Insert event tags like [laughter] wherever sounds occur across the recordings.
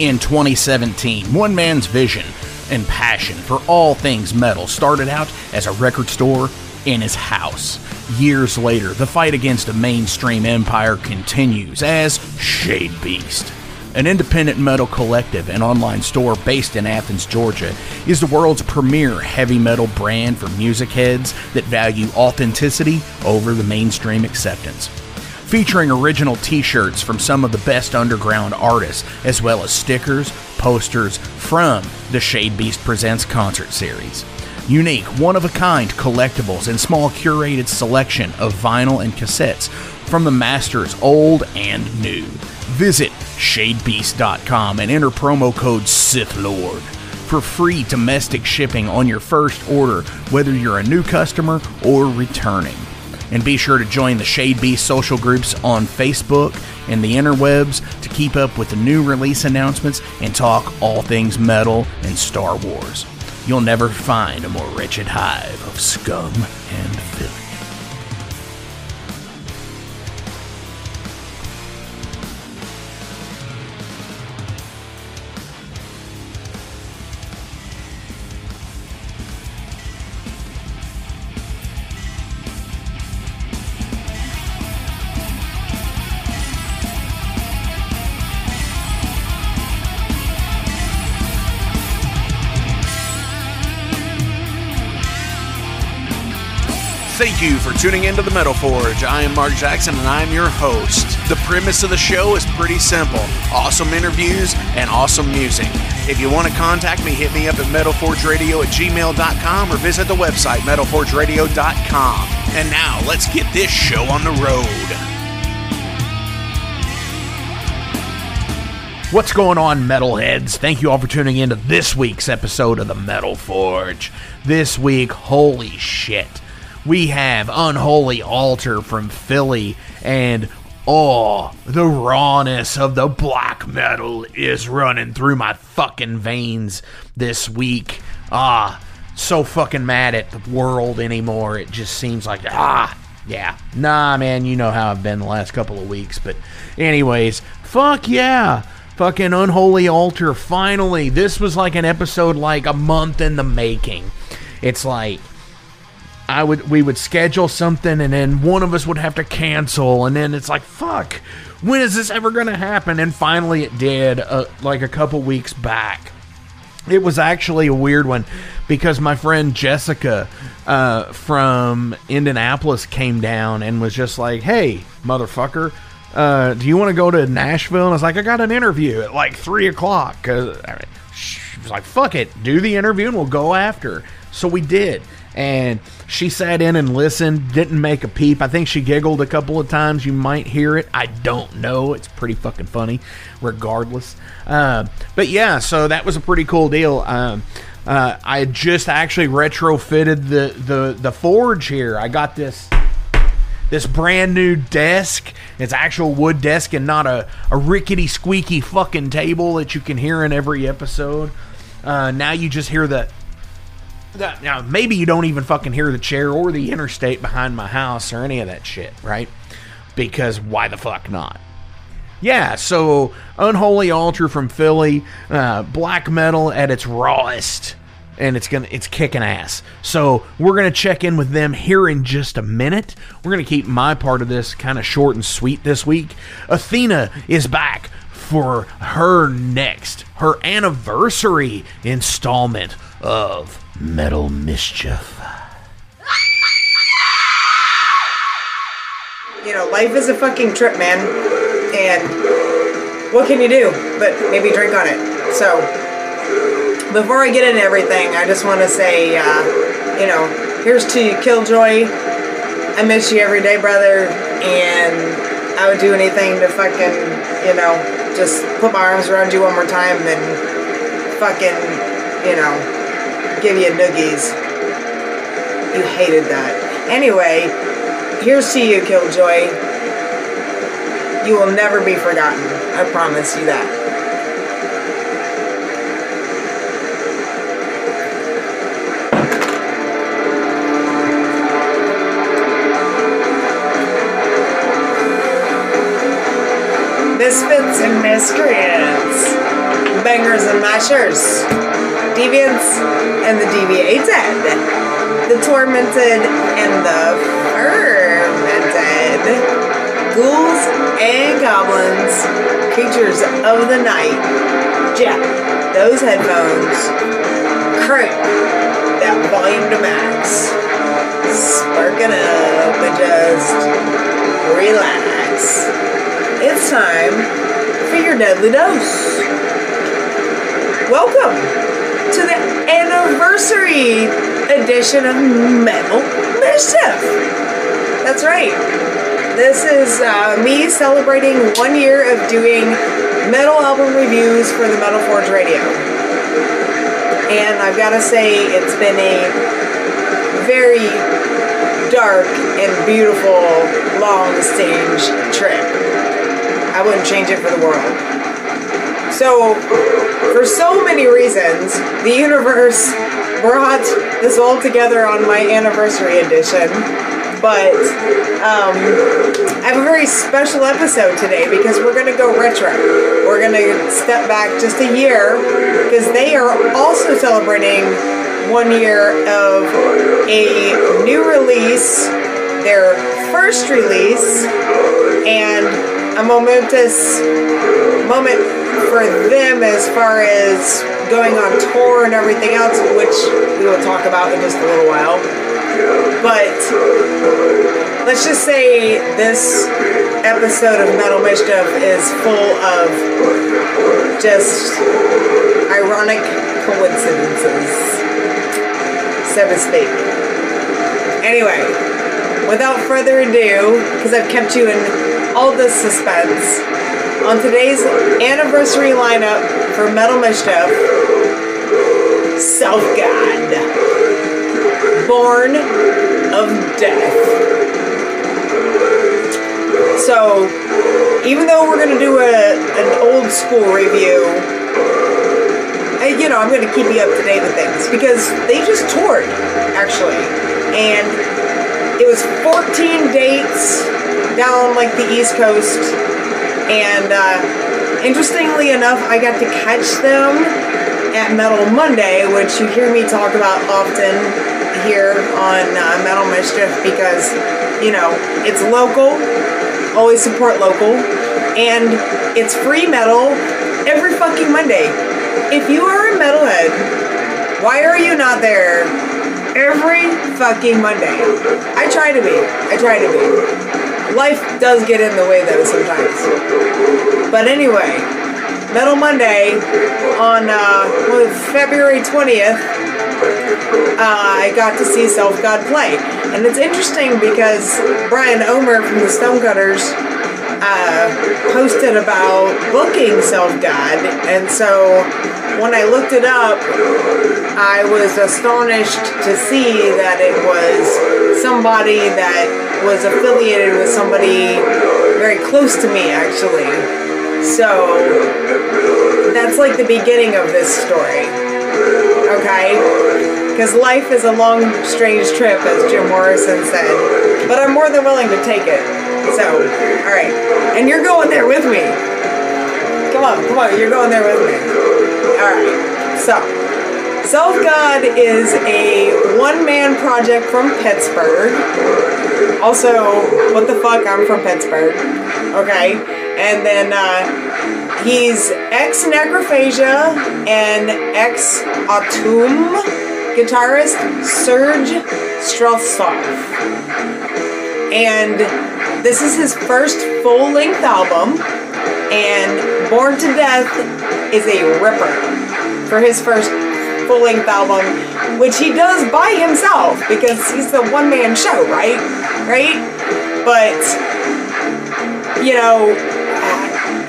In 2017, one man's vision and passion for all things metal started out as a record store in his house. Years later, the fight against a mainstream empire continues as Shade Beast. An independent metal collective and online store based in Athens, Georgia, is the world's premier heavy metal brand for music heads that value authenticity over the mainstream acceptance featuring original t shirts from some of the best underground artists, as well as stickers, posters from the Shade Beast Presents concert series. Unique, one of a kind collectibles and small curated selection of vinyl and cassettes from the masters old and new. Visit shadebeast.com and enter promo code SithLord for free domestic shipping on your first order, whether you're a new customer or returning. And be sure to join the Shade Beast social groups on Facebook and the interwebs to keep up with the new release announcements and talk all things metal and Star Wars. You'll never find a more wretched hive of scum and filth. Tuning into the Metal Forge. I am Mark Jackson and I'm your host. The premise of the show is pretty simple awesome interviews and awesome music. If you want to contact me, hit me up at metalforgeradio at gmail.com or visit the website metalforgeradio.com. And now let's get this show on the road. What's going on, metalheads? Thank you all for tuning in to this week's episode of the Metal Forge. This week, holy shit we have Unholy Altar from Philly, and oh, the rawness of the black metal is running through my fucking veins this week. Ah, so fucking mad at the world anymore. It just seems like, ah, yeah. Nah, man, you know how I've been the last couple of weeks. But, anyways, fuck yeah. Fucking Unholy Altar, finally. This was like an episode like a month in the making. It's like, I would we would schedule something and then one of us would have to cancel and then it's like fuck when is this ever going to happen and finally it did uh, like a couple weeks back it was actually a weird one because my friend Jessica uh, from Indianapolis came down and was just like, "Hey, motherfucker, uh, do you want to go to Nashville?" And I was like, "I got an interview at like three o'clock." Cause I mean, she was like, "Fuck it, do the interview and we'll go after." So we did, and she sat in and listened, didn't make a peep. I think she giggled a couple of times. You might hear it. I don't know. It's pretty fucking funny, regardless. Uh, but yeah, so that was a pretty cool deal. Um, uh, I just actually retrofitted the, the the forge here. I got this this brand new desk. It's actual wood desk and not a, a rickety squeaky fucking table that you can hear in every episode. Uh, now you just hear the now maybe you don't even fucking hear the chair or the interstate behind my house or any of that shit, right? Because why the fuck not? Yeah, so Unholy Altar from Philly, uh, black metal at its rawest, and it's gonna it's kicking ass. So we're gonna check in with them here in just a minute. We're gonna keep my part of this kind of short and sweet this week. Athena is back for her next, her anniversary installment of Metal Mischief. You know, life is a fucking trip, man. And what can you do but maybe drink on it? So, before I get into everything, I just want to say, uh, you know, here's to you, Killjoy. I miss you every day, brother. And I would do anything to fucking, you know, just put my arms around you one more time and fucking, you know, give you noogies. You hated that. Anyway, here's to you, Killjoy. You will never be forgotten. I promise you that. Misfits and miscreants, bangers and mashers, deviants and the deviated, the tormented and the fermented, ghouls and goblins, creatures of the night. Jack those headphones, crank that volume to max, spark it up and just relax. It's time for your deadly dose. Welcome to the anniversary edition of Metal Mischief. That's right. This is uh, me celebrating one year of doing metal album reviews for the Metal Forge Radio. And I've got to say, it's been a very dark and beautiful long stage trip. I wouldn't change it for the world. So, for so many reasons, the universe brought this all together on my anniversary edition. But um, I have a very special episode today because we're going to go retro. We're going to step back just a year because they are also celebrating one year of a new release, their first release, and a momentous moment for them as far as going on tour and everything else, which we will talk about in just a little while. But let's just say this episode of Metal Mischief is full of just ironic coincidences, so to speak. Anyway, without further ado, because I've kept you in all this suspense, on today's anniversary lineup for Metal Mischief, Self God, Born of Death. So, even though we're going to do a, an old school review, I, you know, I'm going to keep you up to date with things because they just toured, actually. And it was 14 dates down like the East Coast and uh, interestingly enough, I got to catch them at Metal Monday, which you hear me talk about often here on uh, Metal Mischief because, you know, it's local, always support local, and it's free metal every fucking Monday. if you are a metalhead, why are you not there every fucking Monday? I try to be. I try to be. Life does get in the way though sometimes. But anyway, Metal Monday on uh, February 20th, uh, I got to see Self God play. And it's interesting because Brian Omer from the Stonecutters uh, posted about booking Self God. And so when I looked it up, I was astonished to see that it was somebody that was affiliated with somebody very close to me, actually. So that's like the beginning of this story. Okay? Because life is a long, strange trip, as Jim Morrison said. But I'm more than willing to take it. So, alright. And you're going there with me. Come on, come on, you're going there with me. Alright. So, Self God is a one man project from Pittsburgh. Also, what the fuck? I'm from Pittsburgh. Okay. And then uh, he's ex Necrophagia and ex Autumn guitarist Serge Streltsov. And this is his first full length album. And Born to Death is a ripper for his first full length album, which he does by himself because he's the one man show, right? Right? But, you know,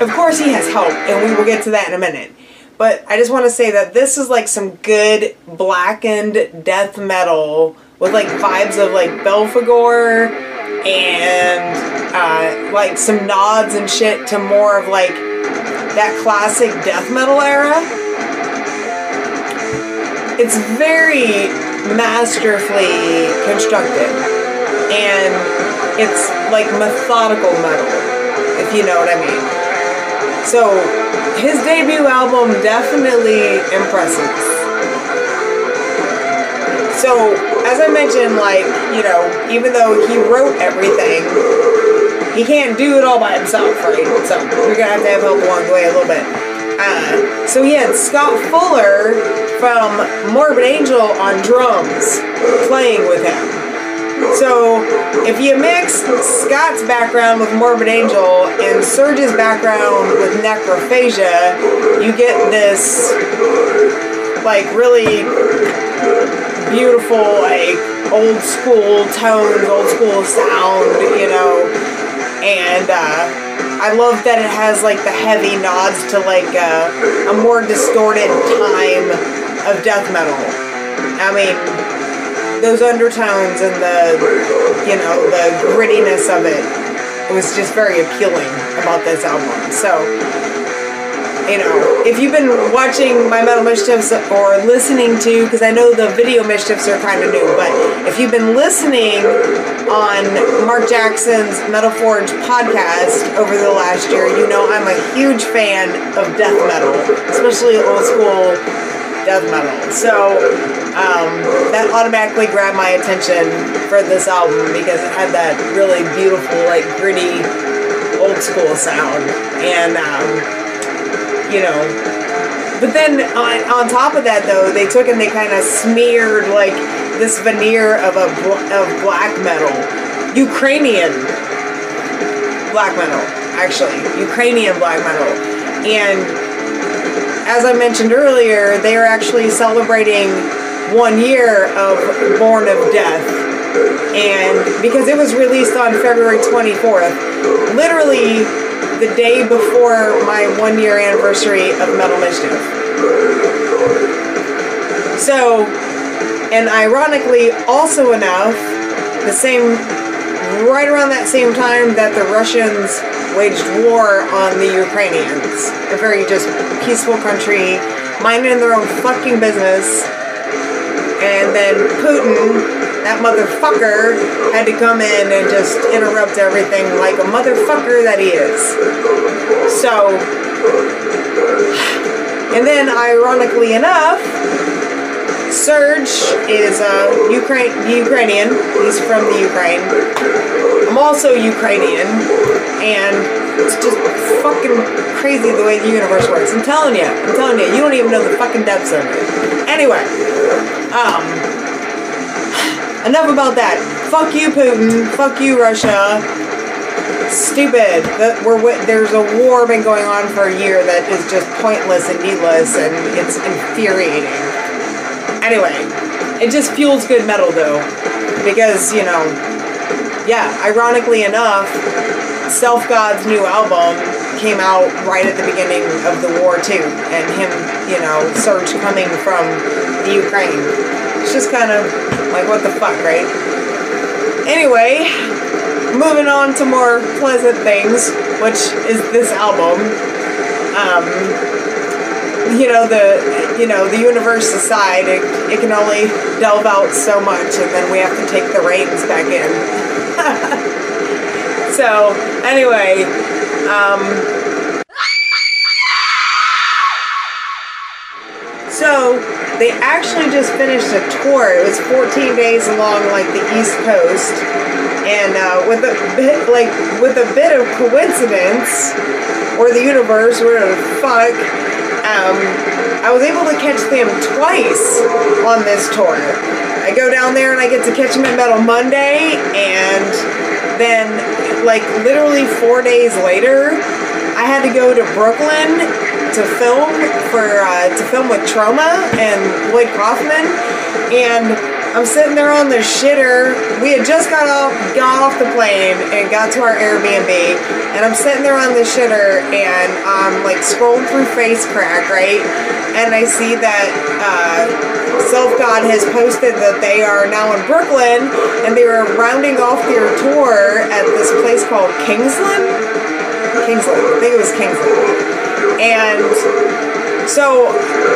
of course he has help, and we will get to that in a minute. But I just want to say that this is like some good blackened death metal with like vibes of like Belphegor and uh, like some nods and shit to more of like that classic death metal era. It's very masterfully constructed and it's like methodical metal, if you know what I mean. So his debut album definitely impresses. So, as I mentioned, like, you know, even though he wrote everything, he can't do it all by himself, right? So, you're gonna have to have help along the way a little bit. So, he had Scott Fuller from Morbid Angel on drums playing with him. So, if you mix Scott's background with Morbid Angel and Serge's background with Necrophagia, you get this, like, really beautiful, like, old school tones, old school sound, you know. And uh, I love that it has, like, the heavy nods to, like, uh, a more distorted time of death metal. I mean, those undertones and the you know the grittiness of it was just very appealing about this album. So you know, if you've been watching my Metal Mischiefs or listening to, because I know the video mischiefs are kind of new, but if you've been listening on Mark Jackson's Metal Forge podcast over the last year, you know I'm a huge fan of death metal, especially old school death metal. So um, that automatically grabbed my attention for this album because it had that really beautiful, like gritty, old school sound, and um, you know. But then on, on top of that, though, they took and they kind of smeared like this veneer of a of black metal, Ukrainian black metal, actually Ukrainian black metal, and as I mentioned earlier, they are actually celebrating one year of Born of Death. And because it was released on February 24th, literally the day before my one year anniversary of Metal Mischief. So, and ironically, also enough, the same, right around that same time that the Russians waged war on the Ukrainians. A very just peaceful country, minding their own fucking business. And then Putin, that motherfucker, had to come in and just interrupt everything like a motherfucker that he is. So, and then ironically enough, Serge is a Ukraine Ukrainian. He's from the Ukraine. I'm also Ukrainian, and It's just fucking crazy the way the universe works. I'm telling you. I'm telling you. You don't even know the fucking depths of it. Anyway, um, enough about that. Fuck you, Putin. Fuck you, Russia. Stupid. That we're there's a war been going on for a year that is just pointless and needless, and it's infuriating. Anyway, it just fuels good metal though, because you know, yeah. Ironically enough, Self God's new album came out right at the beginning of the war too, and him, you know, Serge coming from the Ukraine. It's just kind of like what the fuck, right? Anyway, moving on to more pleasant things, which is this album. Um, you know the you know the universe aside, it, it can only delve out so much, and then we have to take the reins back in. [laughs] so anyway, um, so they actually just finished a tour. It was 14 days along like the East Coast, and uh, with a bit like with a bit of coincidence, or the universe, whatever the fuck, um, I was able to catch them twice on this tour. I go down there and I get to catch them at Metal Monday, and then like literally four days later, I had to go to Brooklyn to film for uh, to film with Troma and Lloyd Kaufman, and I'm sitting there on the shitter. We had just got off got off the plane and got to our Airbnb, and I'm sitting there on the shitter and I'm like scrolling through Face Crack, right? And I see that uh, Self God has posted that they are now in Brooklyn and they were rounding off their tour at this place called Kingsland. Kingsland, I think it was Kingsland. And so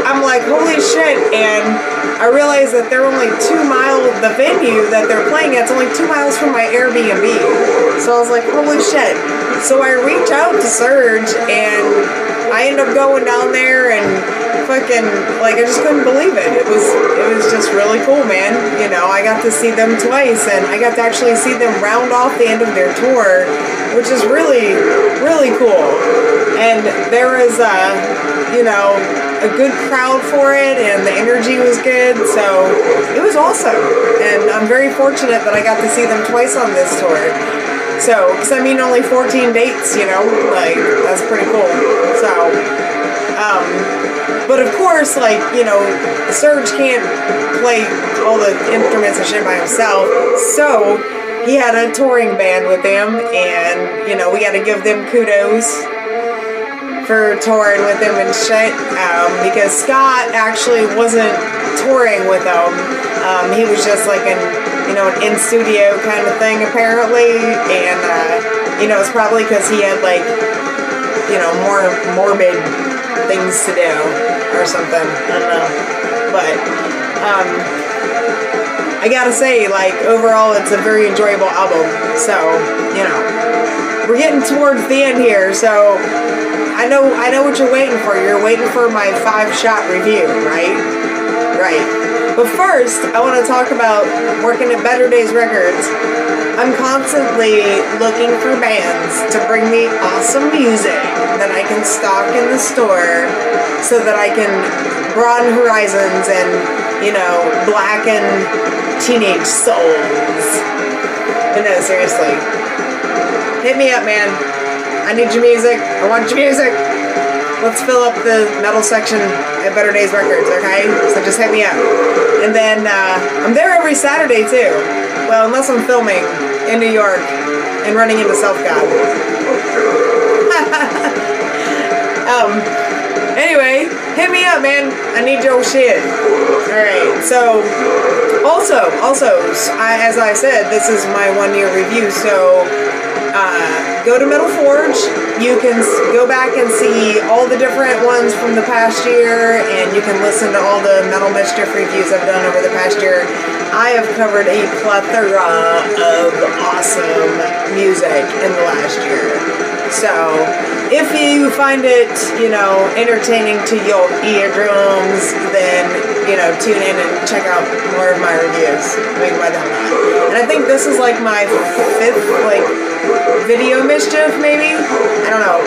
I'm like, holy shit. And I realized that they're only two miles, the venue that they're playing at, it's only two miles from my Airbnb. So I was like, holy shit. So I reach out to Serge and I end up going down there and fucking like I just couldn't believe it. It was it was just really cool, man. You know, I got to see them twice and I got to actually see them round off the end of their tour, which is really really cool. And there is, uh, you know, a good crowd for it and the energy was good. So it was awesome. And I'm very fortunate that I got to see them twice on this tour. So, because I mean, only 14 dates, you know, like, that's pretty cool. So, um, but of course, like, you know, Serge can't play all the instruments and shit by himself. So, he had a touring band with him, and, you know, we got to give them kudos for touring with him and shit. Um, because Scott actually wasn't touring with them. Um, he was just like an, you know, an in studio kind of thing apparently, and uh, you know, it's probably because he had like, you know, more morbid things to do or something. I don't know, but um, I gotta say, like overall, it's a very enjoyable album. So you know, we're getting towards the end here, so. I know I know what you're waiting for. You're waiting for my five shot review, right? Right. But first, I want to talk about working at Better Days Records. I'm constantly looking for bands to bring me awesome music that I can stock in the store so that I can broaden horizons and, you know, blacken teenage souls. But no, seriously. Hit me up, man. I need your music. I want your music. Let's fill up the metal section at Better Days Records, okay? So just hit me up. And then uh, I'm there every Saturday too. Well, unless I'm filming in New York and running into Self God. [laughs] um. Anyway, hit me up, man. I need your shit. All right. So, also, also, I, as I said, this is my one-year review. So, uh, go to Metal Forge. You can go back and see all the different ones from the past year, and you can listen to all the Metal Mischief reviews I've done over the past year. I have covered a plethora of awesome music in the last year. So, if you find it, you know, entertaining to your eardrums, then, you know, tune in and check out more of my reviews made by like my fifth, like, video mischief, maybe? I don't know.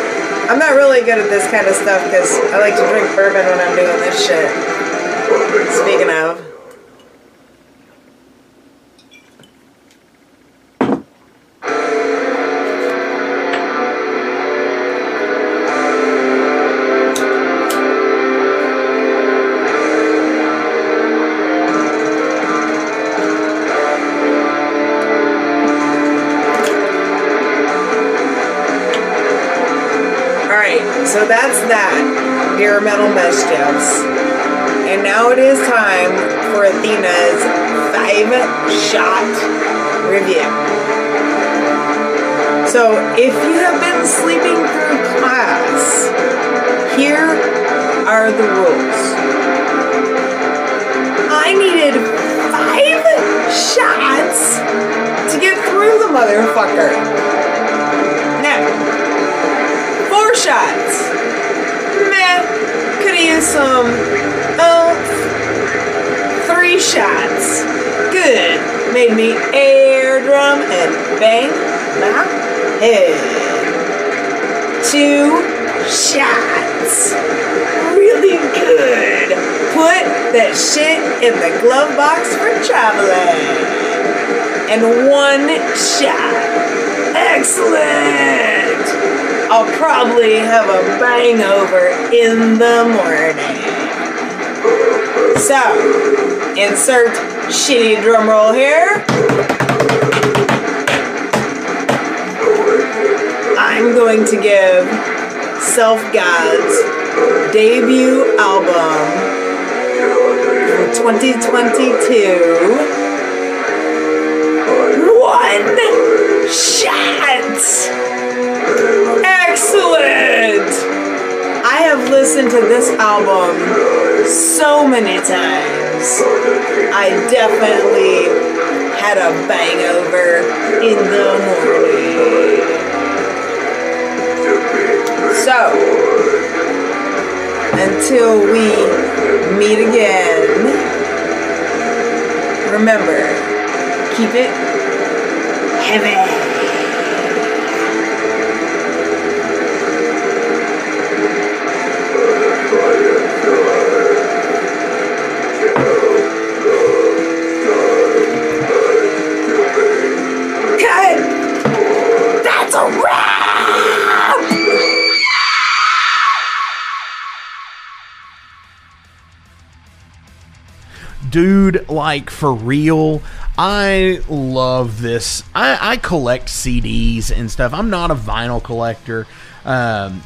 I'm not really good at this kind of stuff because I like to drink bourbon when I'm doing this shit. Speaking of. That's that. Dear Metal Mischiefs. And now it is time for Athena's five shot review. So, if you have been sleeping through class, here are the rules. In the glove box for traveling. And one shot. Excellent. I'll probably have a bang over in the morning. So, insert shitty drum roll here. I'm going to give Self God's debut album 2022 one shot. Excellent! I have listened to this album so many times. I definitely had a bang over in the morning. So, until we meet again, remember, keep it heavy. Like for real. I love this. I i collect cds and stuff. I'm not a vinyl collector um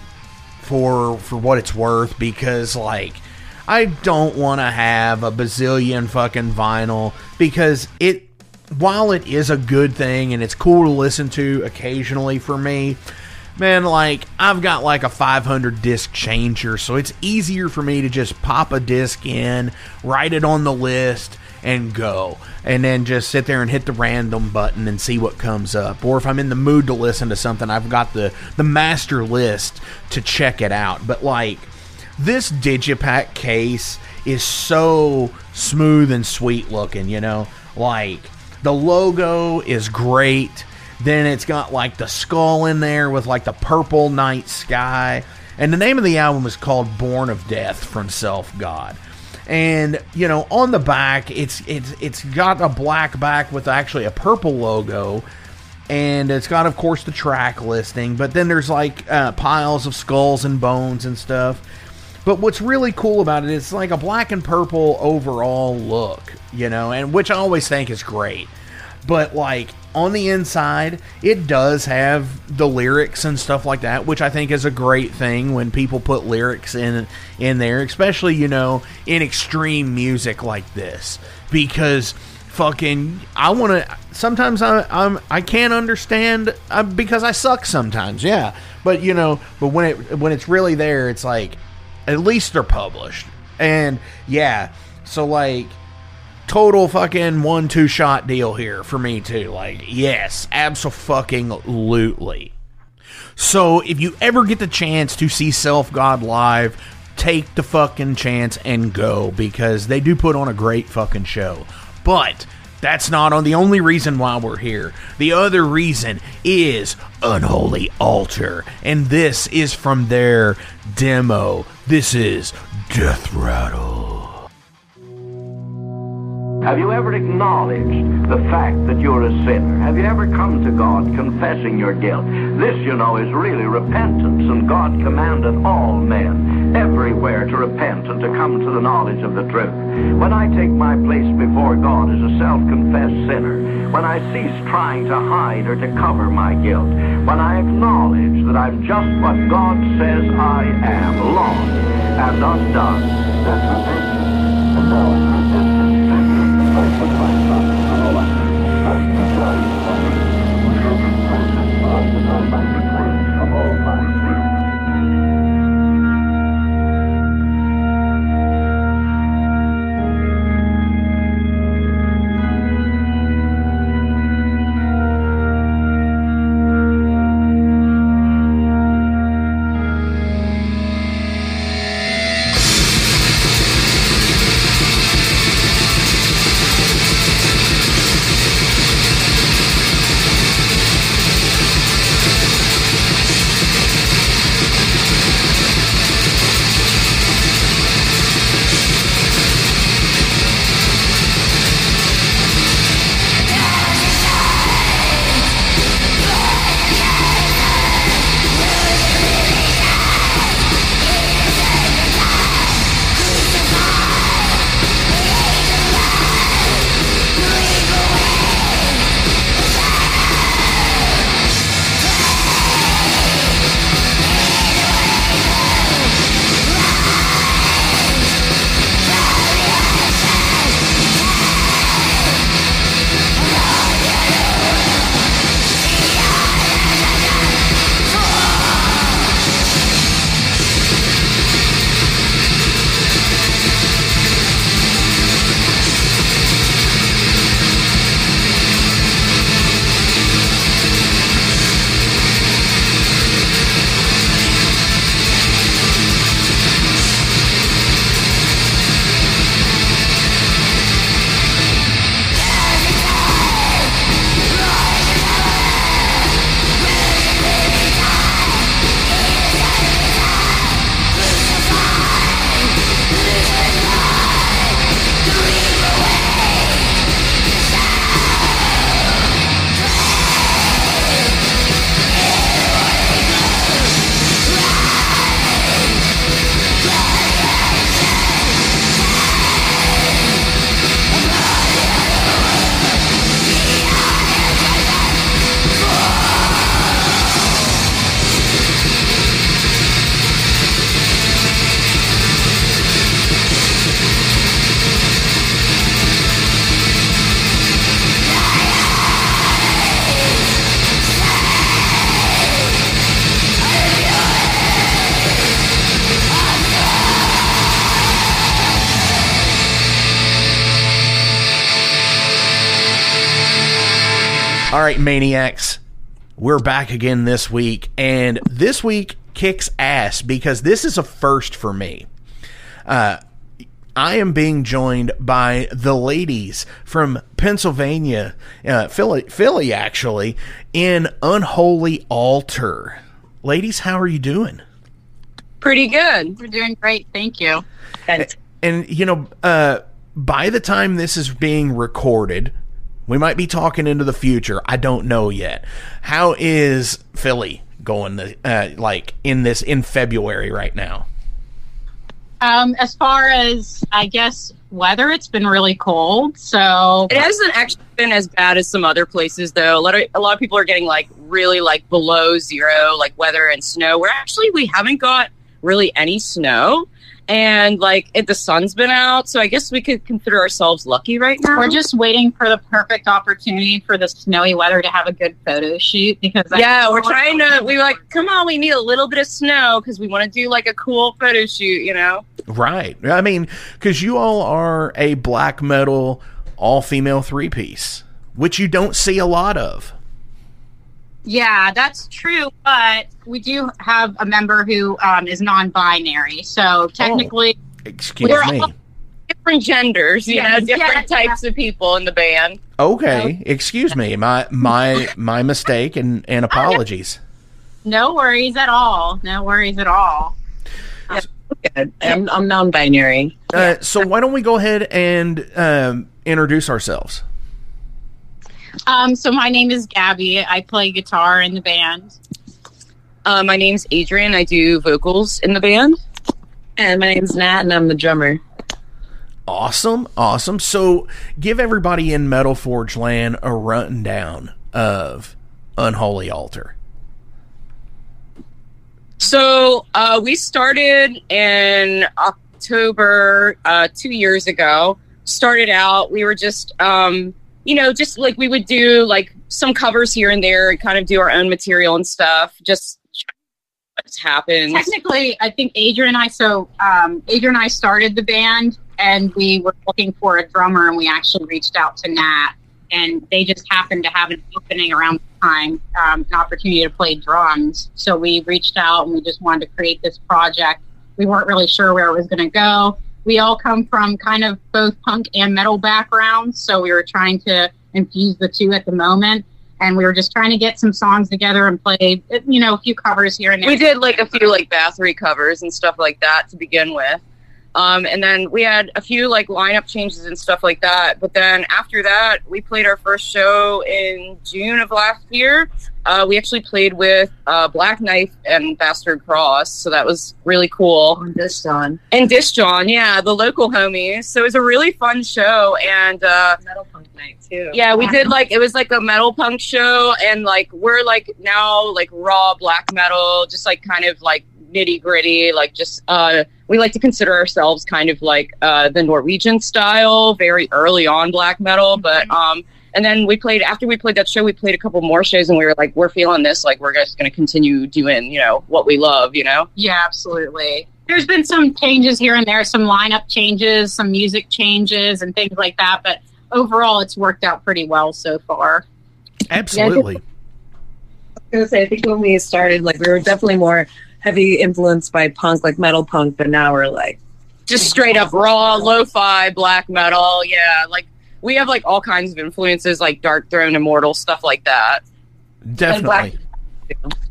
for for what it's worth because like i don't want to have a bazillion fucking vinyl because it while it is a good thing and it's cool to listen to occasionally for me man, like I've got like a 500 disc changer, so it's easier for me to just pop a disc in, write it on the list, and go. And then just sit there and hit the random button and see what comes up. Or if I'm in the mood to listen to something, I've got the, the master list to check it out. But like this Digipack case is so smooth and sweet looking, you know? Like the logo is great. Then it's got like the skull in there with like the purple night sky. And the name of the album is called Born of Death from Self God. And you know, on the back, it's it's it's got a black back with actually a purple logo, and it's got, of course, the track listing. But then there's like uh, piles of skulls and bones and stuff. But what's really cool about it is like a black and purple overall look, you know, and which I always think is great. But like on the inside, it does have the lyrics and stuff like that, which I think is a great thing when people put lyrics in in there, especially you know in extreme music like this, because fucking I want to. Sometimes I I'm I can't understand uh, because I suck sometimes, yeah. But you know, but when it when it's really there, it's like at least they're published, and yeah. So like total fucking one two shot deal here for me too. Like, yes, absolutely. So if you ever get the chance to see Self God live, take the fucking chance and go because they do put on a great fucking show. But that's not on the only reason why we're here. The other reason is Unholy Altar, and this is from their demo. This is Death Rattle. Have you ever acknowledged the fact that you're a sinner? Have you ever come to God confessing your guilt? This, you know, is really repentance, and God commanded all men everywhere to repent and to come to the knowledge of the truth. When I take my place before God as a self-confessed sinner, when I cease trying to hide or to cover my guilt, when I acknowledge that I'm just what God says I am, lost and undone, that's repentance. Right, maniacs, we're back again this week, and this week kicks ass because this is a first for me. Uh, I am being joined by the ladies from Pennsylvania, uh, Philly, Philly, actually, in Unholy Altar. Ladies, how are you doing? Pretty good. We're doing great. Thank you. And, and you know, uh, by the time this is being recorded, we might be talking into the future. I don't know yet. How is Philly going? The, uh, like in this in February right now? Um, as far as I guess weather, it's been really cold. So It hasn't actually been as bad as some other places, though. A lot of a lot of people are getting like really like below zero, like weather and snow. Where actually we haven't got really any snow, and like it, the sun's been out, so I guess we could consider ourselves lucky right now. we're just waiting for the perfect opportunity for the snowy weather to have a good photo shoot because I- yeah, we're trying to. We were like, come on, we need a little bit of snow because we want to do like a cool photo shoot, you know. Right. I mean, because you all are a black metal all female three piece, which you don't see a lot of. Yeah, that's true. But we do have a member who um, is non-binary, so technically, Excuse We're me. all- Different genders, you Yeah, know, different yeah, types of people in the band. Okay, excuse me. My my my mistake and and apologies. no worries at all. No worries at all. Good. I'm, I'm non-binary. Uh, so why don't we go ahead and um, introduce ourselves? Um, so my name is Gabby. I play guitar in the band. Uh, my name's Adrian. I do vocals in the band. And my name's Nat, and I'm the drummer. Awesome, awesome. So give everybody in Metal Forge Land a rundown of Unholy Altar. So uh, we started in October uh, two years ago. Started out, we were just, um, you know, just like we would do like some covers here and there and kind of do our own material and stuff. Just what happens. Technically, I think Adrian and I. So um, Adrian and I started the band, and we were looking for a drummer, and we actually reached out to Nat, and they just happened to have an opening around the time, um, an opportunity to play drums. So we reached out, and we just wanted to create this project. We weren't really sure where it was going to go. We all come from kind of both punk and metal backgrounds, so we were trying to infuse the two at the moment. And we were just trying to get some songs together and play, you know, a few covers here and there. we did like a few like Bathory covers and stuff like that to begin with. Um, and then we had a few like lineup changes and stuff like that. But then after that, we played our first show in June of last year. Uh, we actually played with uh, Black Knife and Bastard Cross, so that was really cool. On this Dawn. And Dish John, yeah, the local homies. So it was a really fun show, and uh, Metal Punk Night, too. yeah, we did like it was like a metal punk show, and like we're like now like raw black metal, just like kind of like nitty gritty, like just uh, we like to consider ourselves kind of like uh, the Norwegian style, very early on black metal, but um. And then we played after we played that show. We played a couple more shows, and we were like, "We're feeling this. Like, we're just going to continue doing, you know, what we love. You know." Yeah, absolutely. There's been some changes here and there, some lineup changes, some music changes, and things like that. But overall, it's worked out pretty well so far. Absolutely. I was gonna say, I think when we started, like we were definitely more heavy influenced by punk, like metal punk, but now we're like, just straight up raw lo-fi black metal yeah like we have like all kinds of influences like Darkthrone immortal stuff like that Definitely.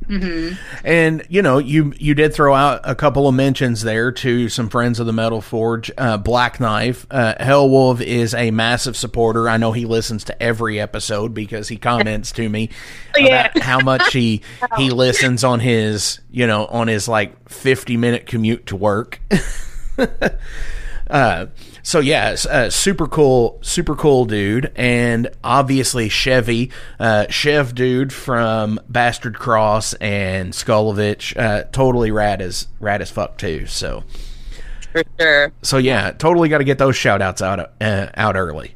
hmm And you know, you you did throw out a couple of mentions there to some friends of the Metal Forge. Uh, Black Knife, uh, Hellwolf is a massive supporter. I know he listens to every episode because he comments to me [laughs] Yeah. about how much he [laughs] he listens on his you know on his like fifty minute commute to work. [laughs] Uh, so yeah, uh, super cool, super cool dude, and obviously Chevy, uh, Chev dude from Bastard Cross and Skulovich, uh, totally rad as rad as fuck too. So for sure so yeah, totally got to get those shout outs out uh, out early.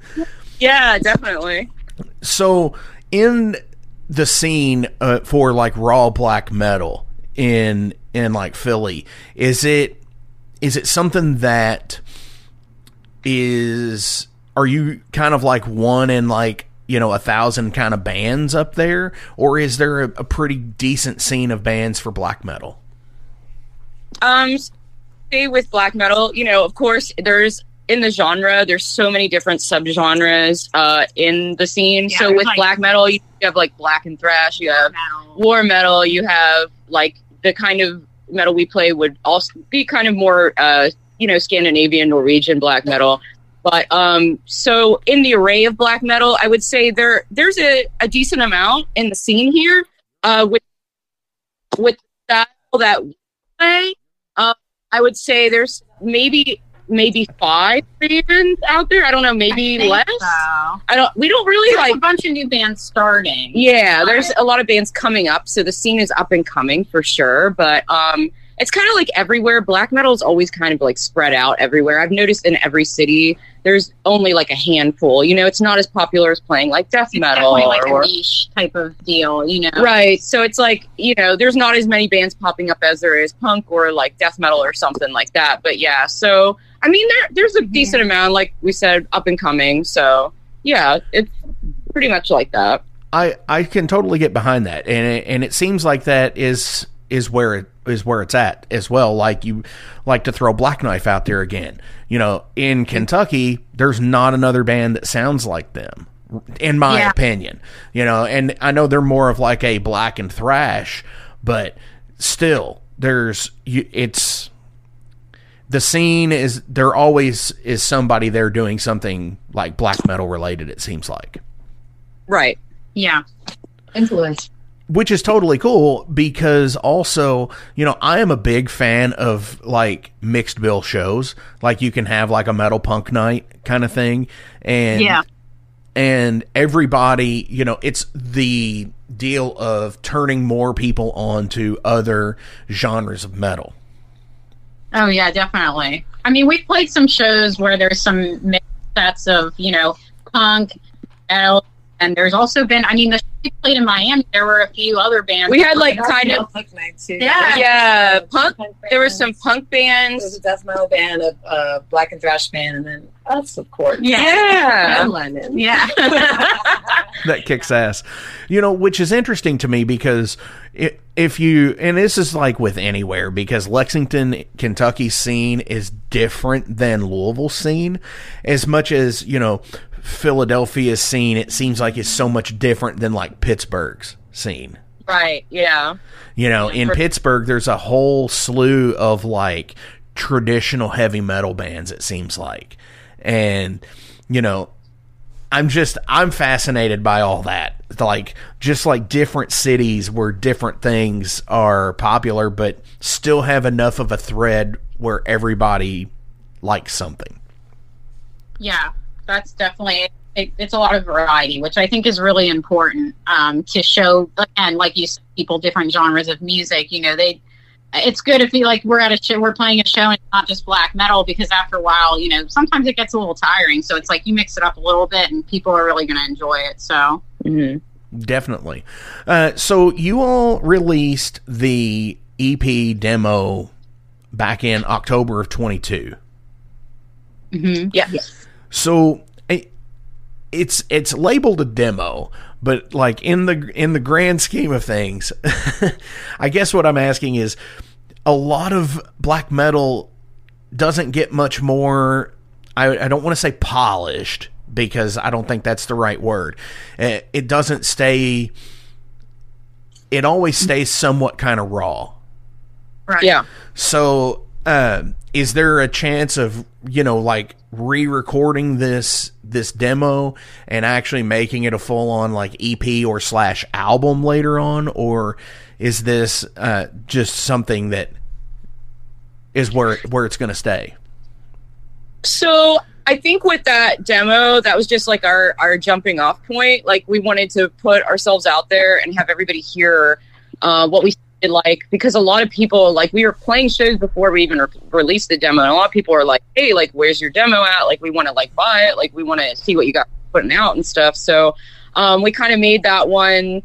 [laughs] yeah definitely so in the scene uh, for like raw black metal in in like Philly, is it is it something that is are you kind of like one in like you know a thousand kind of bands up there? Or is there a, a pretty decent scene of bands for black metal? Um stay with black metal. You know of course there's in the genre there's so many different subgenres uh in the scene. Yeah, so with like- black metal you have like black and thrash you have Metal. war metal you have like the kind of metal we play would also be kind of more uh you know scandinavian norwegian black metal but um so in the array of black metal i would say there there's a, a decent amount in the scene here uh with with that we play uh, i would say there's maybe maybe five bands out there i don't know maybe less So. i don't we don't really There's like a bunch of new bands starting. yeah, there's a lot of bands coming up, so the scene is up and coming for sure. But um, it's kind of like everywhere. Black metal is always kind of like spread out everywhere. I've noticed in every city, there's only like a handful. You know, it's not as popular as playing like death It's metal definitely like or a niche type of deal, you know. right. So it's like you know, there's not as many bands popping up as there is punk or like death metal or something like that. But yeah, so I mean, there there's a decent amount, like we said, up and coming. So yeah, it's pretty much like that. I I can totally get behind that, and it, and it seems like that is is where it is where it's at as well. Like you like to throw Black Knife out there again. You know, in Kentucky, there's not another band that sounds like them, in my Yeah. opinion. You know, and I know they're more of like a black and thrash, but still, there's you, it's the scene is there always is somebody there doing something like black metal related. It seems like. Right. Yeah. Influence. Which is totally cool because also you know i am a big fan of like mixed bill shows like you can have like a metal punk night kind of thing and Yeah. and everybody you know it's the deal of turning more people on to other genres of metal Oh yeah, definitely. I mean, we played some shows where there's some mixed sets of you know punk, metal, and there's also been. I mean, the show we played in Miami, there were a few other bands. We had like kind of Punk night too. Yeah. yeah punk. There were some punk There was a death metal band, a uh, black and thrash band, and then us, of course. yeah, Yeah. And Lennon. yeah, [laughs] that kicks ass. You know, which is interesting to me because i if you, and this is like with anywhere, because Lexington, Kentucky scene is different than Louisville scene, as much as, you know, Philadelphia's scene, it seems like is so much different than like Pittsburgh's scene. right. Yeah. You know, in for- Pittsburgh, there's a whole slew of like traditional heavy metal bands, it seems like. And, you know, I'm just, I'm fascinated by all that. Like, just like different cities where different things are popular, but still have enough of a thread where everybody likes something. yeah. That's definitely. It, it's a lot of variety, which I think is really important um, to show. And like you said, people different genres of music. You know, they. It's good if you like we're at a show, we're playing a show and it's not just black metal because after a while, you know, sometimes it gets a little tiring. So it's like you mix it up a little bit and people are really going to enjoy it. So hmm Definitely. Uh, so you all released the EP demo back in October of 22. mhm. Yeah. So it, it's it's labeled a demo, but like in the in the grand scheme of things, [laughs] I guess what I'm asking is a lot of black metal doesn't get much more I, I don't want to say polished because I don't think that's the right word. Uh, It doesn't stay it always stays somewhat kind of raw. right. Yeah. So, um, is there a chance of you know like re-recording this this demo and actually making it a full-on like EP or slash album later on, or is this uh, just something that is where where it's going to stay? So I think with that demo, that was just like our our jumping off point. Like we wanted to put ourselves out there and have everybody hear uh, what we like because a lot of people like we were playing shows before we even re- released the demo, and a lot of people are like, "Hey, like where's your demo at? Like we want to like buy it. Like we want to see what you got putting out and stuff." So um, we kind of made that one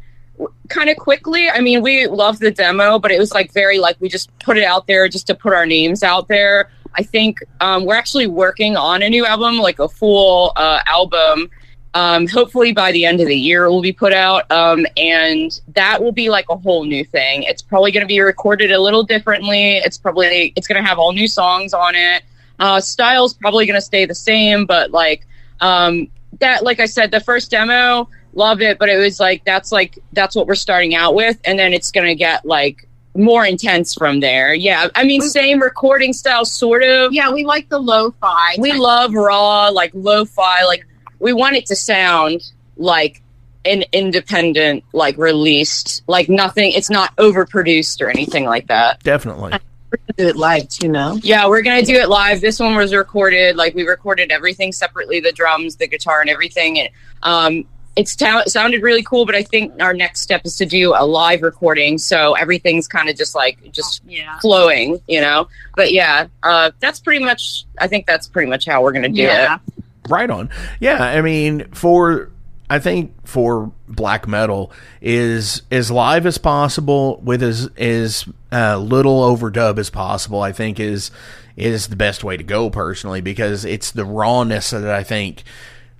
kind of quickly. I mean, we loved the demo, but it was like very like we just put it out there just to put our names out there. I think um, we're actually working on a new album, like a full uh, album. Um, hopefully by the end of the year it will be put out, um, and that will be like a whole new thing. It's probably going to be recorded a little differently. It's probably it's going to have all new songs on it. Uh, style's probably going to stay the same, but like um, that, like I said, the first demo loved it, but it was like that's like that's what we're starting out with, and then it's going to get like more intense from there. Yeah, I mean, same recording style, sort of. Yeah, we like the lo-fi. We love raw, like lo-fi, like we want it to sound like an independent, like released, like nothing. It's not overproduced or anything like that. Definitely. We're gonna Do it live too, no? Yeah, we're gonna do it live. This one was recorded. Like we recorded everything separately, the drums, the guitar, and everything. And um, it's ta- sounded really cool. But I think our next step is to do a live recording, so everything's kind of just like just yeah. flowing, you know. But yeah, uh, that's pretty much. I think that's pretty much how we're gonna do Yeah. it. Right on. Yeah, I mean, for I think for black metal is as live as possible with as as uh, little overdub as possible. I think is is the best way to go personally because it's the rawness that I think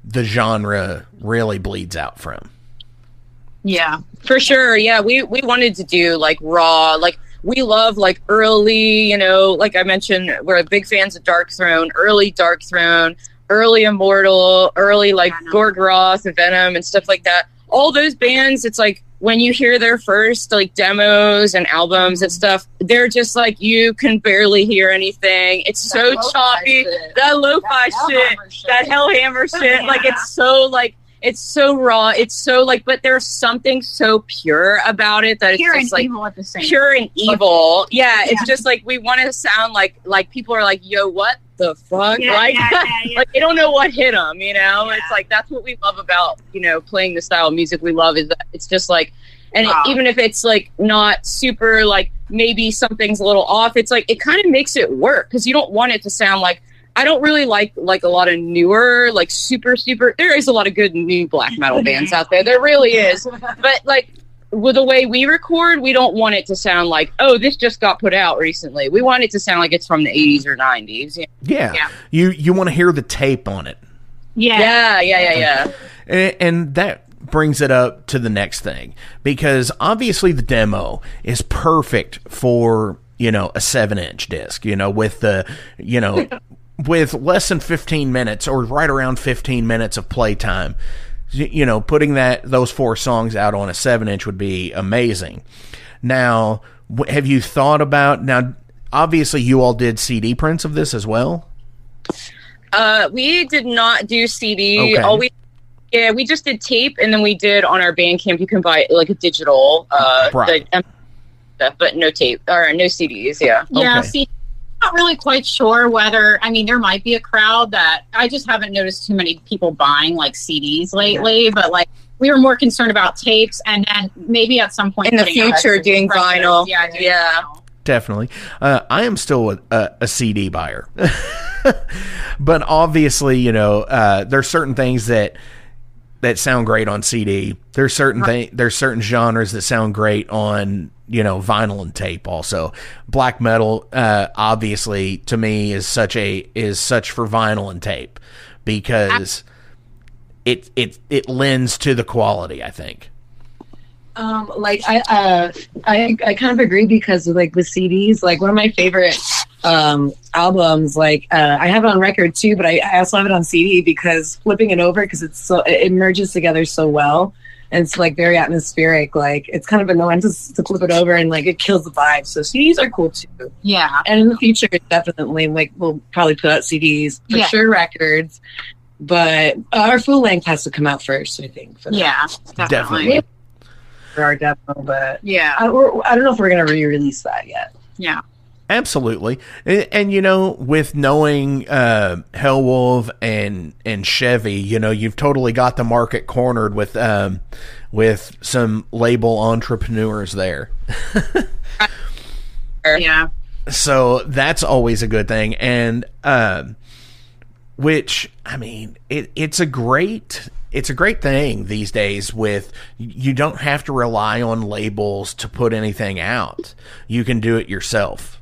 the genre really bleeds out from. Yeah. For sure. Yeah. We, we wanted to do like raw, like we love like early, you know, like I mentioned, we're big fans of Darkthrone, early Darkthrone, early Immortal, early like Venom. and Venom, and stuff like that. All those bands, it's like when you hear their first like demos and albums and mm-hmm. stuff, they're just like you can barely hear anything. It's so choppy. That lo-fi shit, that Hellhammer shit, [laughs] like it's so like it's so raw. It's so like, but there's something so pure about it that it's Pure just like evil at the same pure and evil. Yeah, Yeah. it's just like we want to sound like like people are like, yo, what the fuck? Yeah, like, yeah, [laughs] yeah, like they don't know what hit them. You know, it's like that's what we love about you know playing the style of music we love is that it's just like, and it- even if it's like not super like maybe something's a little off, it's like it kind of makes it work because you don't want it to sound like. I don't really like like a lot of newer, like super super. There is a lot of good new black metal bands out there. There really is, but like with the way we record, we don't want it to sound like, oh, this just got put out recently. We want it to sound like it's from the 80s or 90s. Yeah, Yeah. Yeah. You you want to hear the tape on it. Yeah. yeah, yeah, yeah. yeah. And, and that brings it up to the next thing because obviously the demo is perfect for, you know, a 7-inch disc, you know, with the, you know, [laughs] with less than 15 minutes or right around 15 minutes of playtime. Y- You know, putting that those four songs out on a 7-inch would be amazing. Now, have you thought about now obviously you all did CD prints of this as well? Uh, we did not do CD. Okay. All we yeah, we just did tape, and then we did on our Bandcamp. You can buy like a digital, uh, Right. the- stuff, but no tape or no CDs. Yeah. Yeah, Okay. see, I'm not really quite sure whether. I mean, there might be a crowd that I just haven't noticed too many people buying like CDs lately, but like we were more concerned about tapes, and then maybe at some point In the future, doing vinyl. Yeah, doing Yeah. vinyl. definitely. Uh, I am still a, a, a CD buyer, [laughs] but obviously, you know, uh, there's certain things that that sound great on CD. There's certain thing, there's certain genres that sound great on you know vinyl and tape. Also, black metal, uh, obviously, to me is such a is such for vinyl and tape because it it it lends to the quality. I think. Um, like I, uh, I, I kind of agree because like with CDs, like one of my favorite um albums, like uh, I have it on record too, but I, I also have it on CD because flipping it over because it's so it merges together so well, and it's like very atmospheric. Like it's kind of annoying to, to flip it over and like it kills the vibe. So CDs are cool too. Yeah, And in the future, definitely like we'll probably put out CDs for Yeah. sure, records. But our full length has to come out first, I think. For that. yeah, definitely. Definitely. for our demo, but Yeah, I, I don't know if we're gonna re-release that yet. yeah, Absolutely, and, and you know, with knowing uh, Hellwolf and and Chevy, you know, you've totally got the market cornered with um, with some label entrepreneurs there. [laughs] yeah. So that's always a good thing, and um, which I mean, it, it's a great it's a great thing these days. With you don't have to rely on labels to put anything out; you can do it yourself.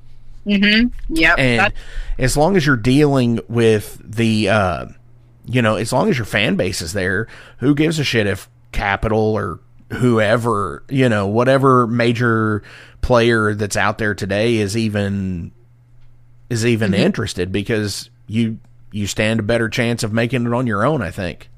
Mm-hmm. Yep. and That- as long as you're dealing with the uh you know as long as your fan base is there who gives a shit if Capitol or whoever you know whatever major player that's out there today is even is even interested because you you stand a better chance of making it on your own i think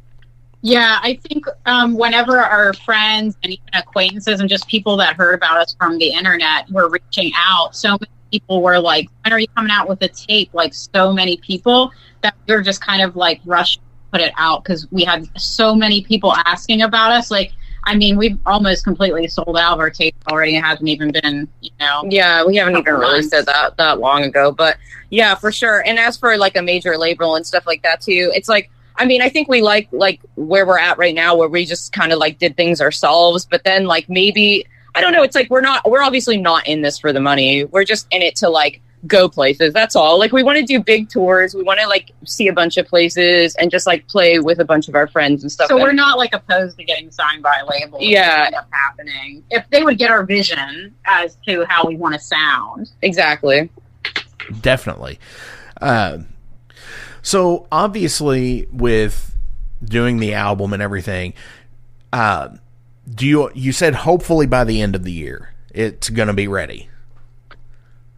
Yeah, I think um, whenever our friends and even acquaintances and just people that heard about us from the internet were reaching out, so many people were like, "When are you coming out with a tape?" Like so many people that we were just kind of like rushed to put it out because we had so many people asking about us. Like, I mean, we've almost completely sold out of our tape already. It hasn't even been, you know, Yeah, we haven't even Couple released it that that long ago, but yeah, for sure. And as for like a major label and stuff like that too, it's like I mean, I think we like like where we're at right now, where we just kind of like did things ourselves, but then like maybe I don't know. It's like we're not we're obviously not in this for the money. We're just in it to like go places. That's all. Like we want to do big tours. We want to like see a bunch of places and just like play with a bunch of our friends and stuff. So we're not like opposed to getting signed by a label. Yeah. up happening. If they would get our vision as to how we want to sound. exactly. definitely uh, so obviously with doing the album and everything uh, do you you said hopefully by the end of the year it's going to be ready.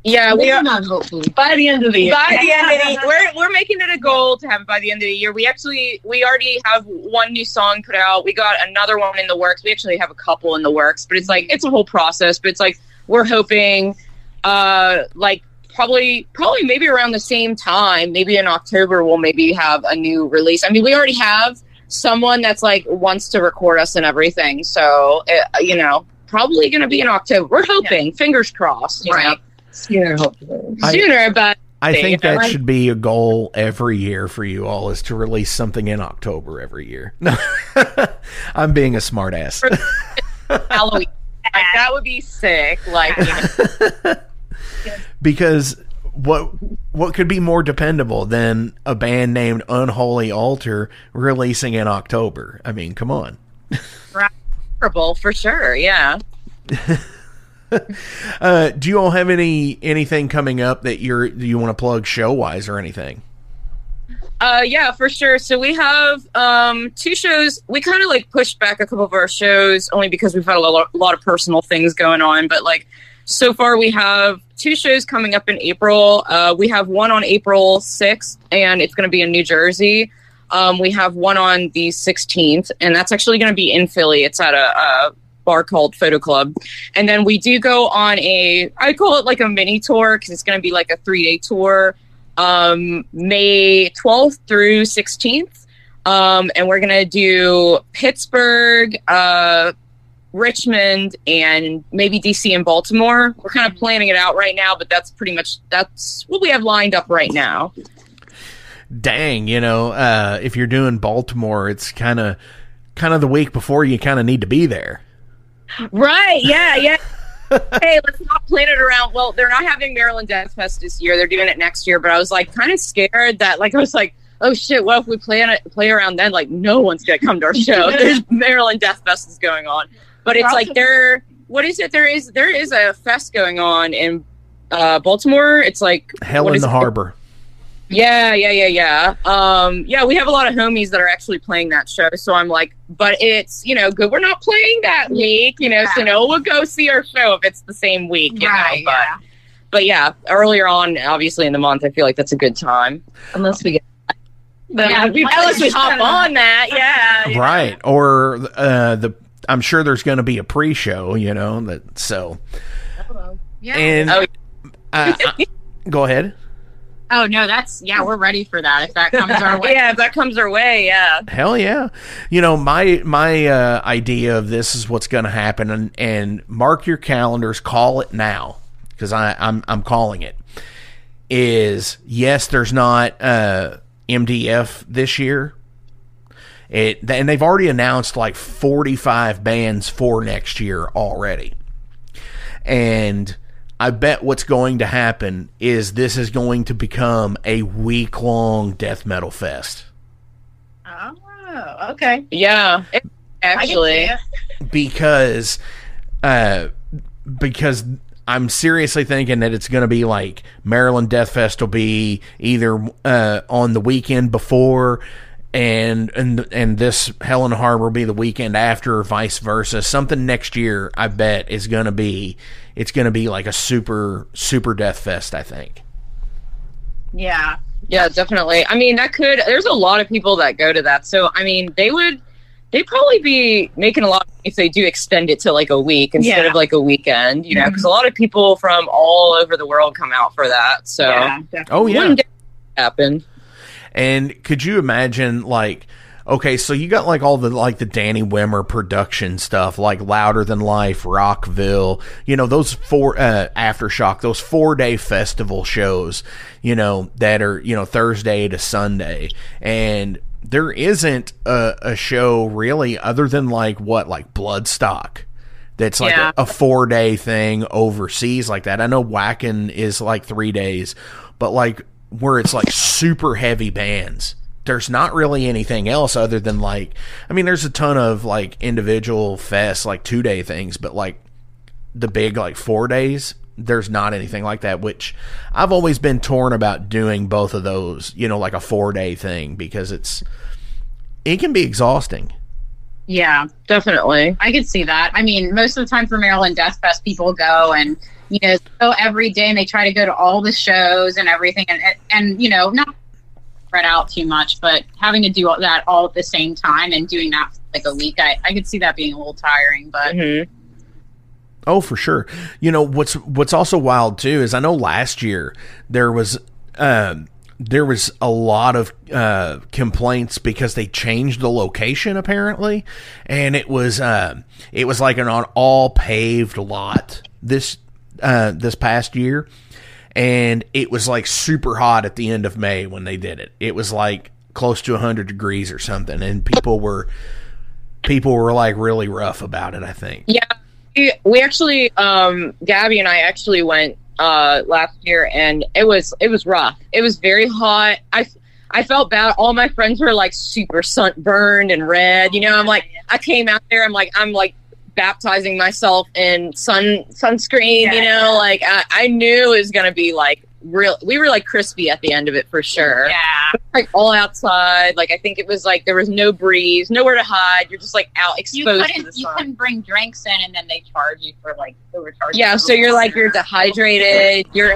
Yeah, we are. not hopefully by the end of the year. by the end of the year, we're, we're making it a goal to have it by the end of the year. We actually we already have one new song put out. We got another one in the works. We actually have a couple in the works, but it's like it's a whole process. But it's like we're hoping, uh, like probably probably maybe around the same time, maybe in October, we'll maybe have a new release. I mean, we already have someone that's like wants to record us and everything. So uh, you know, probably going to be in October. We're hoping, fingers crossed. You know? Right. Sooner, hopefully. I- sooner, but I think that like- should be a goal every year for you all is to release something in October every year. [laughs] No, I'm being a smartass. Halloween. [laughs] Like, that would be sick. Like, you know, [laughs] because what what could be more dependable than a band named Unholy Altar releasing in October? I mean, come on. terrible for sure. Yeah. [laughs] Uh, do you all have any anything coming up that you're you want to plug show wise or anything? Uh, yeah, for sure. So we have um, two shows. We kind of like pushed back a couple of our shows only because we've had a lot, a lot of personal things going on. But like so far, we have two shows coming up in April. Uh, we have one on April 6th, and it's going to be in New Jersey. Um, we have one on the 16th, and that's actually going to be in Philly. It's at a, a bar called Photo Club. And then we do go on a, I call it like a mini tour because it's going to be like a three day tour um, May 12th through 16th. Um, and we're going to do Pittsburgh, uh, Richmond, and maybe DC and Baltimore. We're kind of planning it out right now, but that's pretty much that's what we have lined up right now. Dang, you know, uh, if you're doing Baltimore, it's kind of kind of the week before you kind of need to be there. Right? Yeah, yeah. [laughs] hey, let's not plan it around. Well, they're not having Maryland Death Fest this year. They're doing it next year. But I was like kind of scared that, like, I was like, oh shit, what if we plan it, play around then? Like, no one's gonna come to our show. [laughs] There's Maryland Death Fest is going on, but it's like there. What is it? There is there is a fest going on in uh, Baltimore. It's like Hell in the it? harbor. Yeah, yeah, yeah, yeah. Um, yeah, we have a lot of homies that are actually playing that show. So I'm like, but it's you know good. We're not playing that week, you know. So no, we'll go see our show if it's the same week, you Right, know. But yeah. but yeah, earlier on, obviously in the month, I feel like that's a good time. Unless we get. Yeah, unless we hop on that, yeah. you know. Right. Or uh, the I'm sure there's going to be a pre-show, you know, that so Yeah. and Oh, uh, go ahead. oh no, that's yeah, we're ready for that if that comes our [laughs] way. Yeah, if that comes our way, yeah. Hell yeah. You know, my my uh, idea of this is what's going to happen and and mark your calendars, call it now cuz I I'm I'm calling it. Is yes, there's not uh MDF this year. It and they've already announced like 45 bands for next year already. And I bet what's going to happen is this is going to become a week long death metal fest. Oh, okay. Yeah. Actually. because uh because I'm seriously thinking that it's going to be like Maryland Death Fest will be either uh on the weekend before and and and this Hell in the Harbor will be the weekend after or vice versa something next year I bet is going to be it's going to be like a super super death fest I think Yeah. Yeah, definitely. I mean, that could. There's a lot of people that go to that, so I mean, they would. They'd probably be making a lot if they do extend it to like a week instead Yeah. of like a weekend, you know, mm-hmm. because a lot of people from all over the world come out for that. So Yeah. oh yeah wouldn't happen. And could you imagine like okay, so you got like all the like the Danny Wimmer production stuff, like Louder Than Life, Rockville, you know, those four uh aftershock, those four day festival shows, you know, that are, you know, Thursday to Sunday. And there isn't a, a show really other than like what, like Bloodstock. That's like Yeah. a, a four day thing overseas like that. I know Wacken is like three days, but like where it's like super heavy bands. There's not really anything else other than like, I mean, there's a ton of like individual fests, like two day things, but like the big like four days, there's not anything like that, which I've always been torn about doing both of those, you know, like a four day thing because it's, it can be exhausting. Yeah, definitely. I could see that. I mean, most of the time for Maryland Death Fest, people go and you know go every day, and they try to go to all the shows and everything, and and, and you know not spread out too much, but having to do all that all at the same time and doing that for like a week, I I could see that being a little tiring. But Mm-hmm. Oh, for sure. You know what's what's also wild too is I know last year there was um, there was a lot of uh, complaints because they changed the location apparently, and it was uh, it was like an all paved lot this uh, this past year, and it was like super hot at the end of May when they did it. It was like close to hundred degrees or something, and people were people were like really rough about it. I think. Yeah, we, we actually, um, Gabby and I actually went uh, last year, and it was it was rough. It was very hot. I I felt bad. All my friends were like super sunburned and red. You know, I'm like, I came out there. I'm like, I'm like baptizing myself in sun sunscreen. You know, like I, I knew it was gonna be like real. We were like crispy at the end of it for sure. yeah, Like all outside. Like I think it was like there was no breeze, nowhere to hide. You're just like out you exposed to the couldn't you sun. couldn't bring drinks in, and then they charge you for like overcharge. Yeah, so you're like you're dehydrated, you're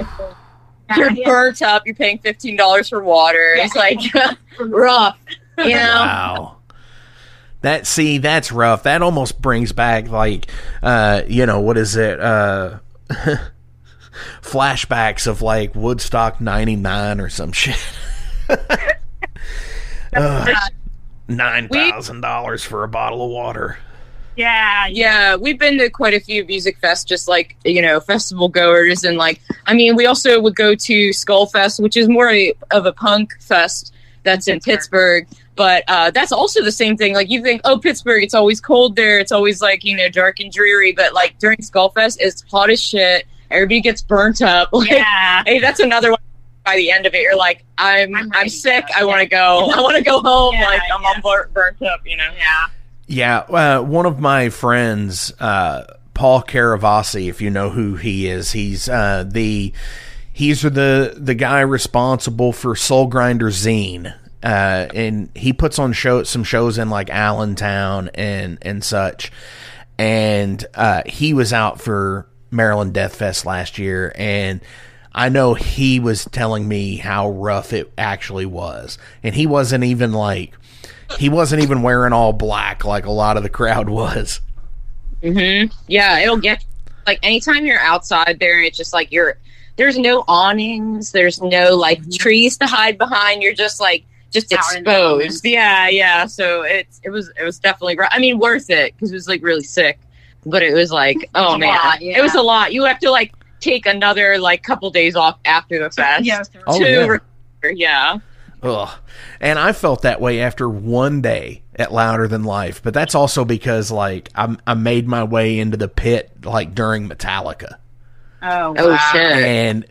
you're burnt up, you're paying fifteen dollars for water. It's like [laughs] [laughs] rough. You know? Wow. That see, that's rough. That almost brings back like uh, you know, what is it? Uh [laughs] flashbacks of like Woodstock 99 or some shit. [laughs] Ugh. $9,000 for a bottle of water. yeah, Yeah, we've been to quite a few music fests, just like you know, festival goers, and like I mean, we also would go to Skull Fest, which is more a, of a punk fest that's in Pittsburgh. But uh, that's also the same thing. Like you think, oh, Pittsburgh, it's always cold there. It's always like you know dark and dreary. But like during Skull Fest, it's hot as shit. Everybody gets burnt up. [laughs] Like, yeah. Hey, that's another one. By the end of it, you're like, I'm, I'm I'm, sick. I want to go. I want to [laughs] go home. Yeah, like I'm yeah. all bur- burnt up. You know. Yeah. Yeah, uh, one of my friends, uh, Paul Caravasi, if you know who he is, he's uh, the he's the the guy responsible for Soul Grinder Zine, uh, and he puts on show some shows in like Allentown and and such. And uh, he was out for Maryland Death Fest last year, and I know he was telling me how rough it actually was, and he wasn't even like he wasn't even wearing all black like a lot of the crowd was. hmm Yeah, it'll get like anytime you're outside there, it's just like you're there's no awnings, there's no like trees to hide behind. You're just like just Out in the elements. exposed. Yeah, yeah. So it's it was it was definitely. I mean, worth it because it was like really sick, but it was like [laughs] oh a man, lot, yeah. it was a lot. You have to like take another like couple days off after the fest. Yeah. Oh, to yeah. recover. yeah. Ugh. And I felt that way after one day at Louder Than Life, but that's also because like I I made my way into the pit like during Metallica. Oh, Oh wow. shit. and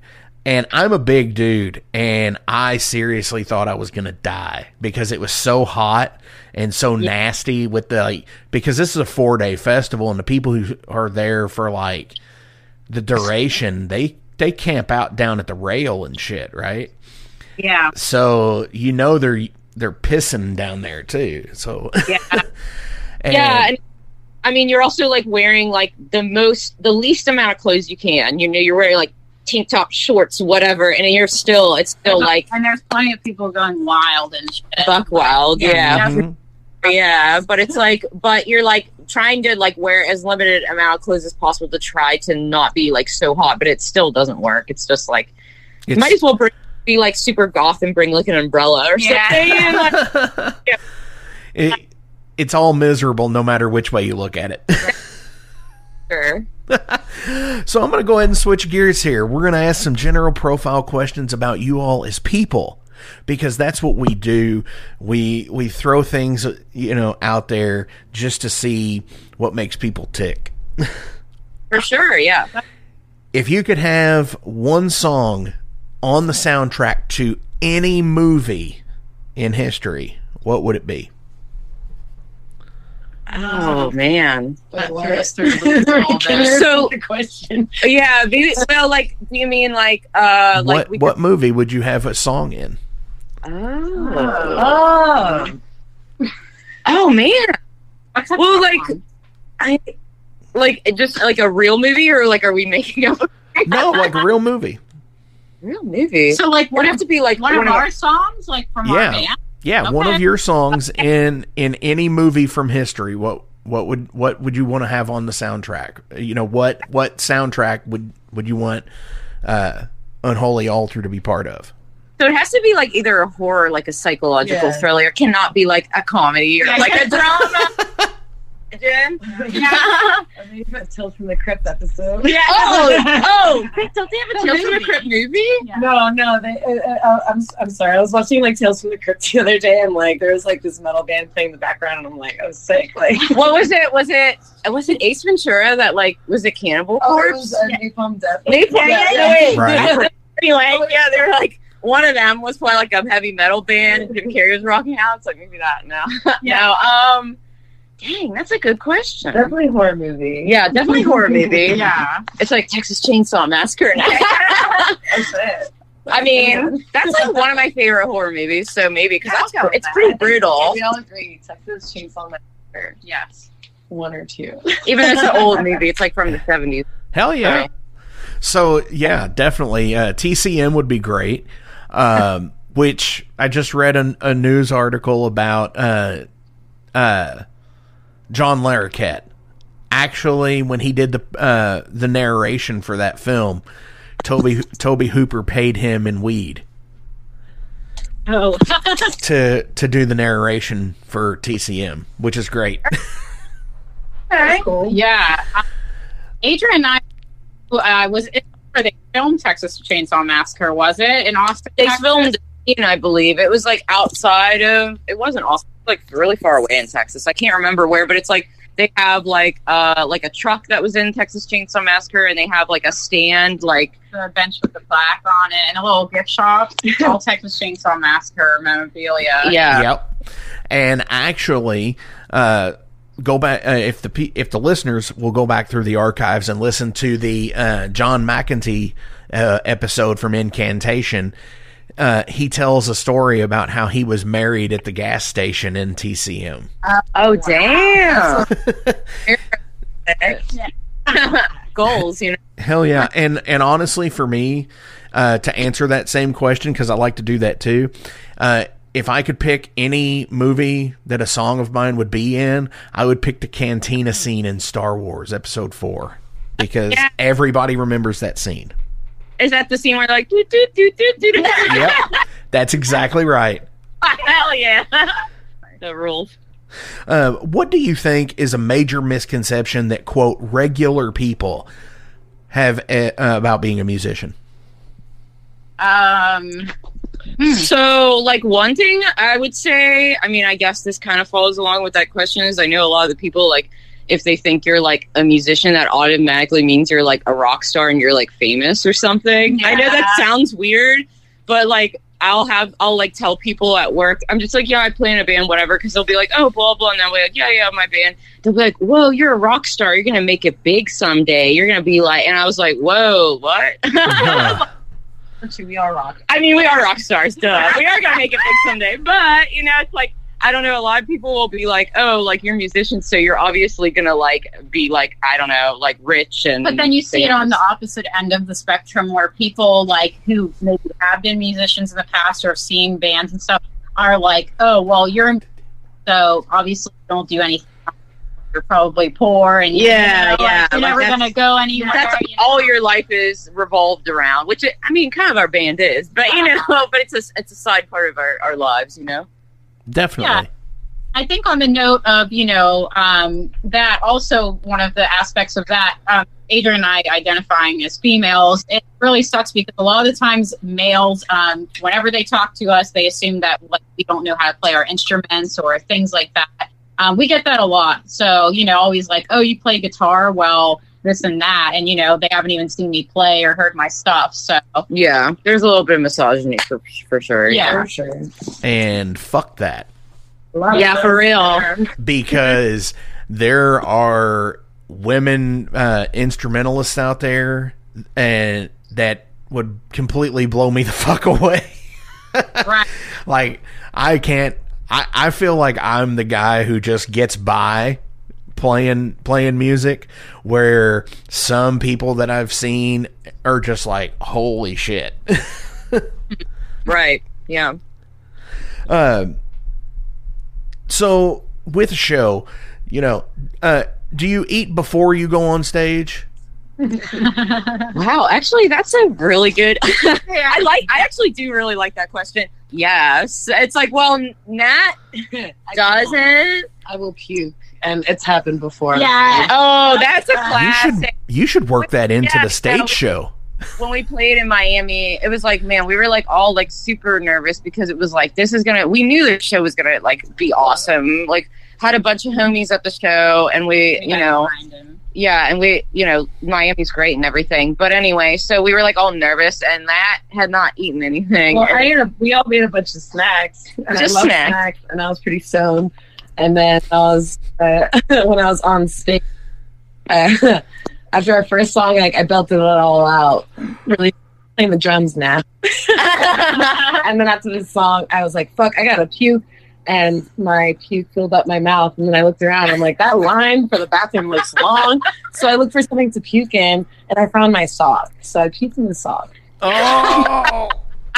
and I'm a big dude, and I seriously thought I was gonna die because it was so hot and so nasty with the like because this is a four day festival, and the people who are there for like the duration they they camp out down at the rail and shit, right? Yeah. So you know they're they're pissing down there too. So Yeah. [laughs] and, yeah and i mean you're also like wearing like the most the least amount of clothes you can you know you're wearing like tank top shorts whatever and you're still it's still like and there's plenty of people going wild and shit. buck wild yeah Mhm. yeah but it's like but you're like trying to like wear as limited amount of clothes as possible to try to not be like so hot but it still doesn't work it's just like you might as well bring, be like super goth and bring like an umbrella or Yeah. something [laughs] Like, it, it's all miserable no matter which way you look at it. [laughs] sure. [laughs] So I'm going to go ahead and switch gears here. We're going to ask some general profile questions about you all as people because that's what we do. We we throw things, you know, out there just to see what makes people tick. [laughs] for sure yeah If you could have one song on the soundtrack to any movie in history, what would it be? Oh man But That what- threw us through a little Can bit. you So- [laughs] the question. Yeah. Well, like, do you mean like, uh, like what we what movie would you have a song in? Could, oh. oh man, Well, like- one? I like just like a real movie or like are we making up a No, like a real movie. real movie? so like would what have if to be like one of one our songs, like from Yeah. our band? Yeah, one of your songs in in any movie from history. What what would what would you want to have on the soundtrack? You know what what soundtrack would would you want uh, Unholy Altar to be part of? So it has to be like either a horror, like a psychological Yeah. thriller. It cannot be like a comedy or like a drama. [laughs] Jen? I mean, a Tales from the Crypt episode. Yeah. Oh, oh, wait, don't they have a Tales from the Crypt movie? No, no. They, uh, uh, I'm, I'm sorry. I was watching like Tales from the Crypt the other day, and like there was like this metal band playing in the background, and I'm like, I was sick. Like, [laughs] What was it? Was it was it Ace Ventura that like was it Cannibal oh, it Corpse? was uh, Napalm Death. Napalm Yeah, Death? yeah. Right. anyway, yeah, they were like one of them was probably like a heavy metal band. Jim Carrey was rocking out, so maybe that. No, [laughs] no. Um, dang, that's a good question. Definitely horror movie. Yeah, definitely horror movie. [laughs] Yeah. It's like Texas Chainsaw Massacre. [laughs] That's it. I mean, that's like one of my favorite horror movies. So maybe because that's I'll go with it's that. pretty brutal. We all agree. Texas Chainsaw Massacre, Yes. one or two. Even though it's an [laughs] old movie, it's like from the seventies. Hell yeah! So yeah, definitely uh, TCM would be great. Um, which I just read an, a news article about uh, uh, John Larroquette. Actually, when he did the uh, the narration for that film, Tobe Tobe Hooper paid him in weed Oh. [laughs] to to do the narration for TCM, which is great. [laughs] Cool. yeah. Adrian and I uh, was it where they filmed Texas Chainsaw Massacre, was it? In Austin? They Texas? filmed, it, I believe it was like outside of. It wasn't Austin, like really far away in Texas. I can't remember where, but it's like they have like uh like a truck that was in Texas Chainsaw Massacre, and they have like a stand like the bench with the plaque on it and a little gift shop. [laughs] All Texas Chainsaw Massacre memorabilia. yeah. Yep. And actually, uh, go back uh, if the pe- if the listeners will go back through the archives and listen to the uh, John McEntee uh, episode from Incantation. Uh, he tells a story about how he was married at the gas station in TCM. Oh damn! [laughs] Goals, you know. Hell yeah! And and honestly, for me, uh, to answer that same question because I like to do that too. Uh, if I could pick any movie that a song of mine would be in, I would pick the cantina scene in Star Wars Episode Four because Yeah. everybody remembers that scene. Is that the scene where they're like do do do do do? do? Yep, that's exactly right. [laughs] Hell yeah! the rules. Uh, what do you think is a major misconception that quote regular people have uh, about being a musician? Um. So, like one thing I would say, I mean, I guess this kind of follows along with that question. Is I know a lot of the people like if they think you're like a musician, that automatically means you're like a rock star and you're like famous or something. I know that sounds weird, but like I'll have I'll like tell people at work, I'm just like, yeah, I play in a band, whatever, because they'll be like, oh, blah blah, and they'll be like, yeah, yeah, my band. They'll be like, whoa, you're a rock star. You're gonna make it big someday. You're gonna be like, and I was like, whoa, what? [laughs] Actually, we are rock. I mean, we are rock stars, duh. We are gonna make it big someday. But you know, it's like I don't know. A lot of people will be like, "Oh, like you're musicians, so you're obviously gonna like be like I don't know, like rich and." But then you see it on the opposite end of the spectrum where people like who maybe have been musicians in the past or seen bands and stuff are like, oh, well, you're so obviously don't do anything. You're probably poor and Yeah, know, yeah, like, you're like never gonna go anywhere. That's you know? all your life is revolved around, which it, I mean, kind of our band is, but you uh-huh. know, [laughs] but it's a it's a side part of our, our lives, you know. Definitely. Yeah. I think on the note of you know um, that also one of the aspects of that um, Adrian and I identifying as females it really sucks because a lot of the times males um, whenever they talk to us they assume that like, we don't know how to play our instruments or things like that. Um, we get that a lot. So you know always like oh you play guitar well this and that and you know they haven't even seen me play or heard my stuff so Yeah, there's a little bit of misogyny for for sure. Yeah. For sure. And fuck that. Yeah, for real. because there are women uh, instrumentalists out there and that would completely blow me [laughs] the fuck away. right like I can't I, I feel like I'm the guy who just gets by playing playing music where some people that I've seen are just like holy shit. [laughs] Right. Yeah. uh, so with a show, you know, uh, do you eat before you go on stage? [laughs] Wow, actually, that's a really good. [laughs] I like. I actually do really like that question. Yes, it's like, well, Nat doesn't. I will puke, and it's happened before. Yeah. Oh, that's a You should classic. you should work that into Yeah, the stage so- show. When we played in Miami, it was like, man, we were like all like super nervous because it was like, this is gonna. We knew the show was gonna like be awesome. Like, had a bunch of homies at the show, and we, you know, yeah, and we, you know, Miami's great and everything. But anyway, so we were like all nervous, and that had not eaten anything. Well, I ate a, we all made a bunch of snacks. And Just I love snacks. and I was pretty stoned. And then I was uh, [laughs] when I was on stage. Uh, [laughs] after our first song, like I belted it all out, really playing the drums now. [laughs] and then after this song, I was like, "Fuck, I gotta puke." And my puke filled up my mouth. And then I looked around. I'm like, that line for the bathroom looks long. So I looked for something to puke in, and I found my sock. So I puked in the sock. Oh,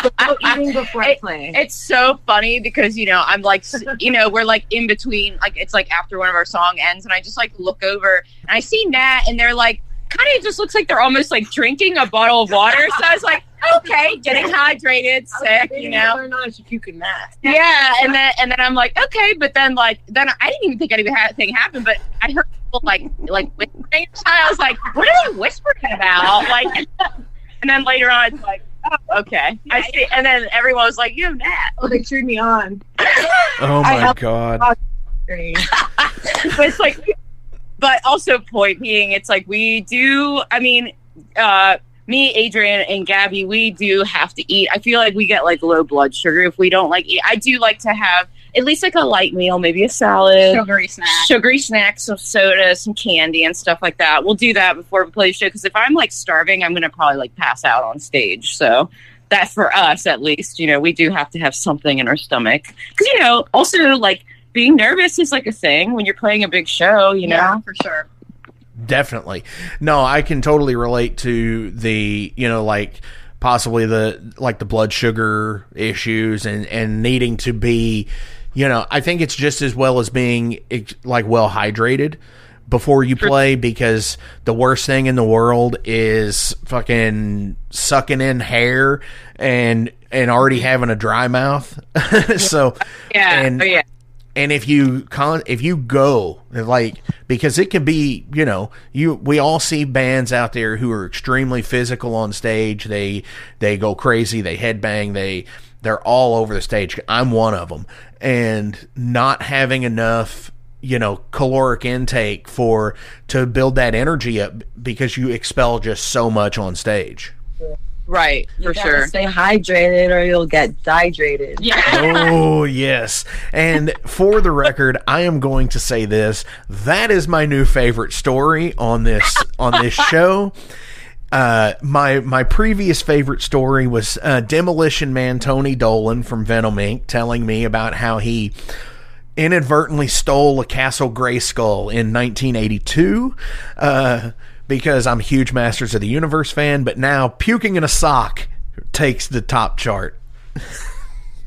[laughs] Eating before It- it's so funny because you know I'm like you know we're like in between like it's like after one of our song ends and I just like look over and I see Nat and they're like kind of just looks like they're almost like drinking a bottle of water. So I was like okay getting hydrated [laughs] sick you know. or not, if you can yeah and then and then I'm like okay but then like then I didn't even think anything happened but I heard people like like whispering. I was like what are they whispering about? Like [laughs] and then later on it's like oh, okay. I see. and then everyone was like you know Nat [laughs] Like cheered me on. oh my god. [laughs] [laughs] but it's like but also point being it's like we do i mean uh me adrian and gabby we do have to eat. I feel like we get like low blood sugar if we don't like eat. I do like to have at least like a light meal maybe a salad Sugary snack. sugary snacks some soda some candy and stuff like that we'll do that before we play the show because if i'm like starving i'm gonna probably like pass out on stage so that for us at least you know we do have to have something in our stomach because you know also like being nervous is like a thing when you're playing a big show you know Yeah, for sure. Definitely. No, I can totally relate to the, you know, like possibly the like the blood sugar issues and and needing to be, you know, I think it's just as well as being like well hydrated before you play because the worst thing in the world is fucking sucking in hair and and already having a dry mouth. [laughs] so yeah. Oh, and- oh, yeah. and if you con if you go like because it can be you know you we all see bands out there who are extremely physical on stage. They they go crazy. They headbang. They they're all over the stage. I'm one of them and not having enough you know caloric intake for to build that energy up because you expel just so much on stage. Right for You gotta sure. Stay hydrated or you'll get dehydrated. Yeah. [laughs] oh yes. And for the record i am going to say this. That is my new favorite story on this on this [laughs] show uh, my my previous favorite story was uh, Demolition Man Tony Dolan from Venom Inc. telling me about how he inadvertently stole a Castle Grayskull in 1982 uh, because I'm a huge Masters of the Universe fan, but now puking in a sock takes the top chart.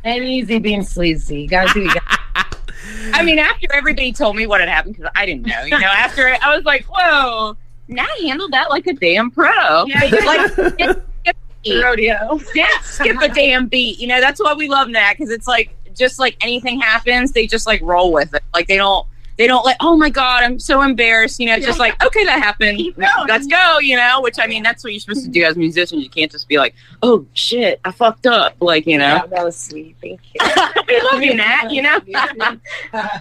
And easy being sleazy. You gotta do. You gotta, [laughs] i mean after everybody told me what had happened because i didn't know you know after it, i was like whoa nat handled that like a damn pro. Yeah, like skip, skip rodeo. Didn't skip a damn beat. You know that's why we love nat because it's like just like anything happens they just like roll with it. Like they don't they don't like oh my god i'm so embarrassed you know it's just like okay that happened. Let's go you know which i mean that's what you're supposed to do as musicians. You can't just be like oh shit i fucked up like you know? Yeah, that was sweet. Thank you. [laughs] we love you nat you know? [laughs]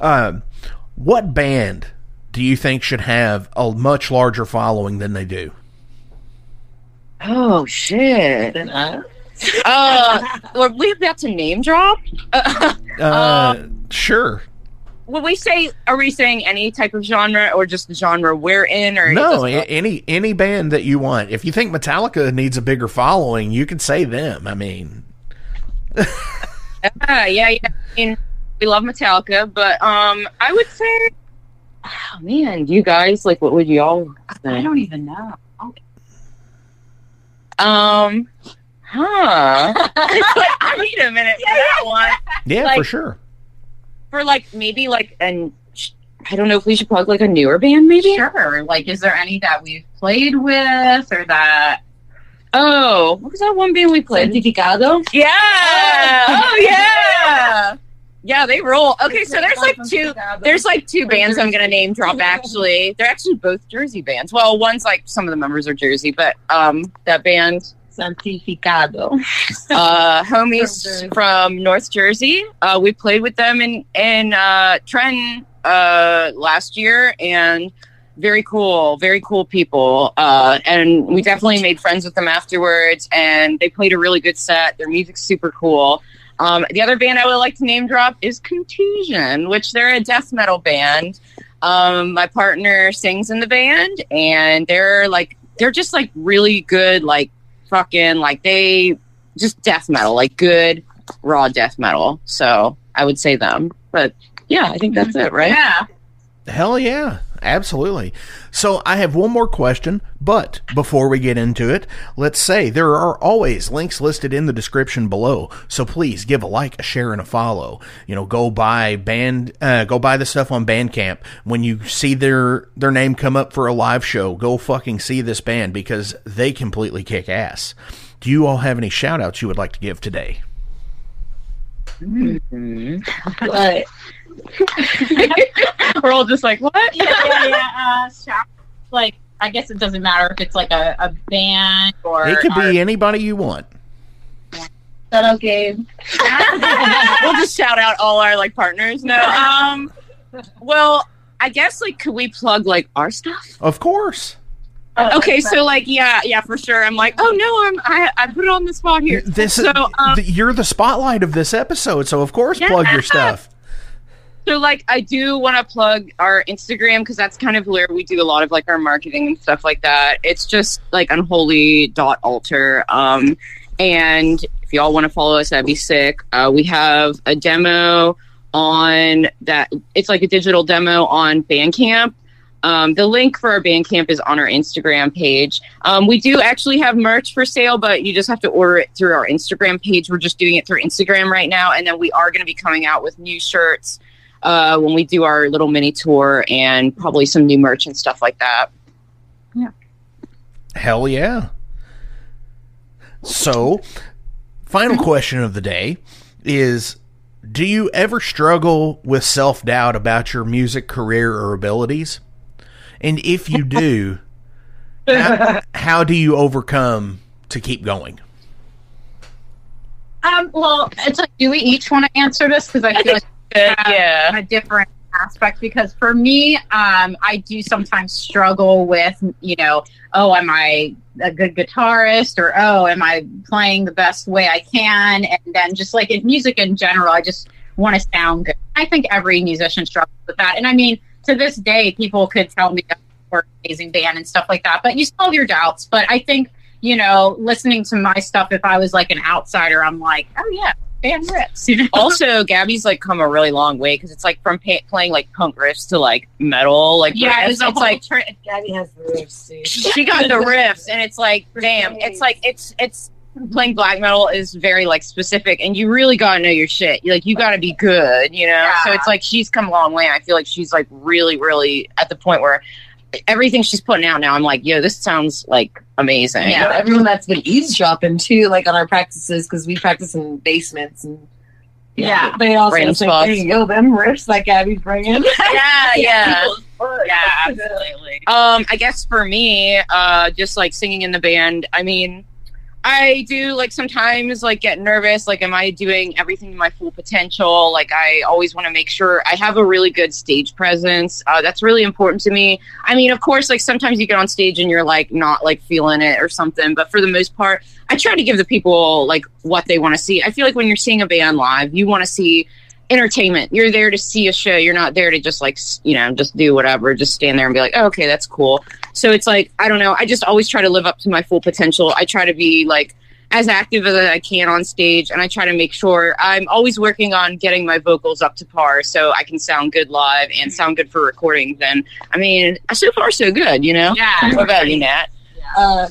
Um, what band do you think should have a much larger following than they do? oh shit Then I- uh were we about to name drop [laughs] uh, Uh, sure. would we say are we saying any type of genre or just the genre we're in or No, any any band that you want. If you think Metallica needs a bigger following, you can say them. I mean, [laughs] Ah, yeah, yeah. I mean, we love Metallica, but um, I would say Oh man, you guys like what would y'all I don't even know. Um, huh? Like, I need a minute for that one. Yeah, Like- for sure. For like maybe like an I don't know if we should plug like a newer band maybe. Sure. Like, is there any that we've played with or that? Oh, what was that one band we played? Santificado. Yeah. Oh yeah. Yeah, they roll. Okay, so there's like two. There's like two bands I'm gonna name drop. Actually, they're actually both Jersey bands. Well, one's like some of the members are Jersey, but um, that band Santificado. [laughs] uh, homies Jersey. from North Jersey. Uh, we played with them in in uh, Trenton uh, last year, and very cool, very cool people. Uh, and we definitely made friends with them afterwards. And they played a really good set. Their music's super cool. Um, the other band I would like to name drop is Contusion, which they're a death metal band. Um, my partner sings in the band, and they're like they're just like really good, like fucking like they just death metal, like good raw death metal. So I would say them. But yeah, I think that's it, right? Yeah. Hell yeah, absolutely. So I have one more question, but before we get into it, let's say there are always links listed in the description below. So please give a like, a share, and a follow. You know, go buy band, uh, go buy the stuff on Bandcamp. When you see their their name come up for a live show, go fucking see this band because they completely kick ass. Do you all have any shout outs you would like to give today? [laughs] But [laughs] We're all just like, what? Yeah, yeah, yeah. Uh, shout- like, I guess it doesn't matter if it's like a, a band or. It could our- be anybody you want. shout out Gabe. [laughs] we'll just shout out all our like partners. No. Um well, I guess like could we plug like our stuff? Of course. Okay, so like yeah, yeah, for sure. I'm like, oh no, I'm I I put it on the spot here. This so um, th- you're the spotlight of this episode, so of course plug your stuff. So like I do want to plug our Instagram because that's kind of where we do a lot of like our marketing and stuff like that. It's just like unholy dot. Um, and if y'all want to follow us, that'd be sick. Uh, we have a demo on that. It's like a digital demo on Bandcamp. Um, the link for our Bandcamp is on our Instagram page. Um, we do actually have merch for sale, but you just have to order it through our Instagram page. We're just doing it through Instagram right now, and then we are going to be coming out with new shirts uh, when we do our little mini tour and probably some new merch and stuff like that. Yeah. Hell yeah. So, final [laughs] question of the day is do you ever struggle with self-doubt about your music career or abilities? And if you do, [laughs] how, how do you overcome to keep going? Um, well, it's like, do we each want to answer this? Because I feel like Good, yeah. a different aspect because for me um i do sometimes struggle with you know oh am i a good guitarist or oh am i playing the best way i can? And then just like in music in general i just want to sound good. I think every musician struggles with that. And i mean to this day people could tell me that we're an amazing band and stuff like that but you still have your doubts. But i think you know listening to my stuff if i was like an outsider i'm like oh yeah band rips you know Also, Gabby's like come a really long way because it's like from pa- playing like punk riffs to like metal. Like yeah riffs. it's, it's like tri- Gabby has the riffs, too. she got the riffs, and it's like damn. It's like it's it's playing black metal is very like specific, and you really gotta know your shit. Like you gotta be good, you know. Yeah. So it's like she's come a long way. I feel like she's like really, really at the point where everything she's putting out now, I'm like, yo, this sounds like amazing. You know, everyone that's been eavesdropping too, like on our practices, because we practice in basements and Yeah. They also Random say, spots. hey, yo, them riffs that Gabby's bringing. yeah, [laughs] yeah. yeah, yeah, [laughs] absolutely. Um, I guess for me, uh, just like singing in the band, I mean, I do like sometimes like get nervous. Like, am I doing everything to my full potential? Like, I always want to make sure I have a really good stage presence. Uh, that's really important to me. I mean, of course, like sometimes you get on stage and you're like not like feeling it or something, but for the most part, I try to give the people like what they want to see. I feel like when you're seeing a band live, you want to see entertainment. You're there to see a show. You're not there to just like, you know, just do whatever, just stand there and be like, oh, okay, that's cool. So it's like, I don't know. I just always try to live up to my full potential. I try to be like as active as I can on stage, and I try to make sure I'm always working on getting my vocals up to par so I can sound good live and sound good for recordings. And I mean, so far so good, you know. Yeah. What about you, Nat? Uh,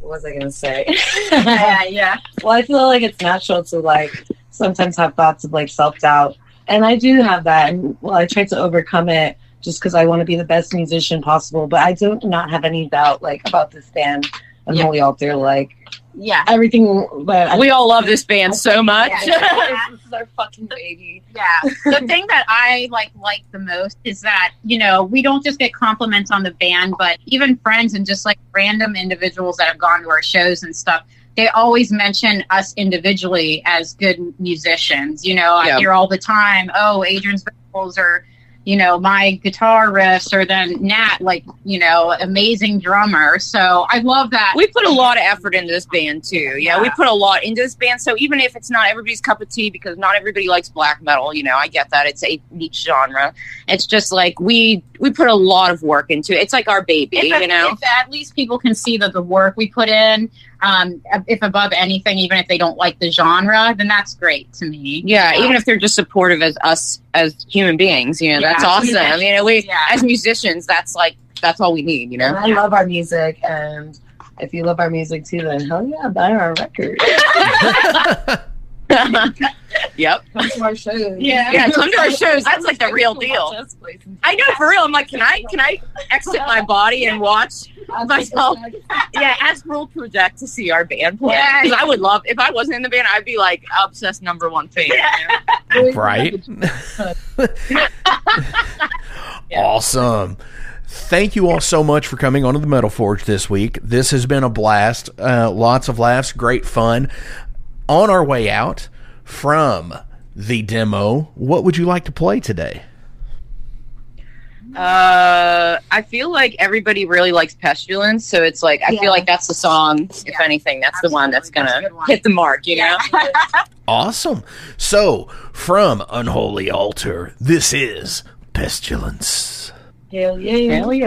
what was I gonna say? [laughs] yeah, yeah. well, I feel like it's natural to like sometimes have thoughts of like self doubt, and I do have that. And well, I try to overcome it just because I want to be the best musician possible. But I do not have any doubt like about this band and Yeah. Holy Altar. Like Yeah. everything, but I, We all love this band so much. Yeah. [laughs] this is our fucking baby. Yeah. the thing that I like like the most is that, you know, we don't just get compliments on the band, but even friends and just like random individuals that have gone to our shows and stuff, they always mention us individually as good musicians. You know, Yeah. I hear all the time, oh, Adrian's vocals or you know, my guitar riffs or then Nat, like, you know, amazing drummer. So I love that. we put a lot of effort into this band too. Yeah, we put a lot into this band. So even if it's not everybody's cup of tea, because not everybody likes black metal, you know, I get that it's a niche genre. It's just like we we put a lot of work into it. It's like our baby, if, you know. if at least people can see that the work we put in, um, if above anything, even if they don't like the genre, then that's great to me. Yeah, even if they're just supportive as us as human beings, you know, that's Yeah. awesome. Yeah. You know, we Yeah. as musicians, that's like that's all we need, you And know. I love our music, and if you love our music too, then hell yeah, buy our record. [laughs] [laughs] [laughs] yep. Come to our shows. Yeah. Yeah, come to our shows. That's like the real deal. I know for real. I'm like, can I can I exit my body and watch myself? Yeah, astral project to see our band play. Yeah. Because I would love if I wasn't in the band, I'd be like obsessed number one fan. you know? right? [laughs] Awesome. Thank you all so much for coming onto the Metal Forge this week. This has been a blast. Uh, lots of laughs, great fun. On our way out from the demo, what would you like to play today? Uh, I feel like everybody really likes Pestilence, so it's like I Yeah. feel like that's the song. If Yeah. anything, that's the one that's Absolutely. That's a gonna good one. hit the mark. You know. [laughs] Awesome. So, from Unholy Altar, this is Pestilence. Hell yeah. Hell yeah.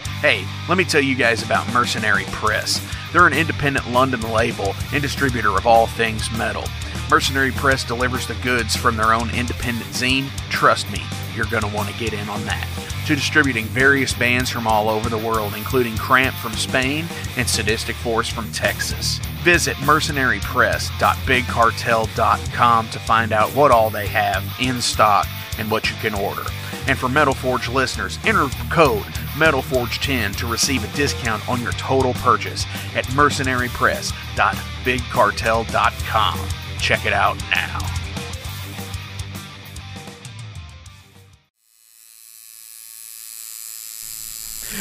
Hey, let me tell you guys about Mercenary Press. They're an independent London label and distributor of all things metal. Mercenary Press delivers the goods from their own independent zine. Trust me, you're going to want to get in on that. To distributing various bands from all over the world, including Cramp from Spain and Sadistic Force from Texas. Visit mercenarypress.bigcartel.com to find out what all they have in stock and what you can order. And for Metal Forge listeners, enter code MetalForge10 to receive a discount on your total purchase at mercenarypress.bigcartel.com. Check it out now.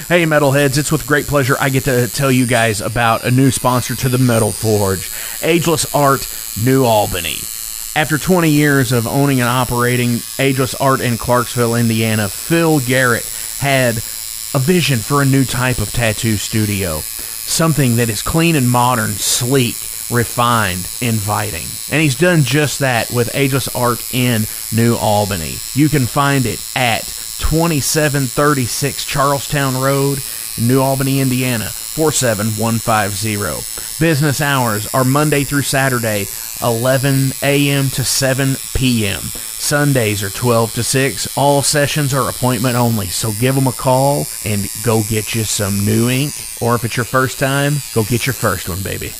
Hey, Metalheads, it's with great pleasure I get to tell you guys about a new sponsor to the Metal Forge Ageless Art New Albany. After 20 years of owning and operating Ageless Art in Clarksville, Indiana, Phil Garrett had a vision for a new type of tattoo studio. Something that is clean and modern, sleek, refined, inviting. And he's done just that with Ageless Art in New Albany. You can find it at 2736 Charlestown Road, New Albany, Indiana 47150. Business hours are Monday through Saturday, 11 a.m. to 7 p.m. Sundays are 12 to 6. All sessions are appointment only, so give them a call and go get you some new ink. Or if it's your first time, go get your first one, baby.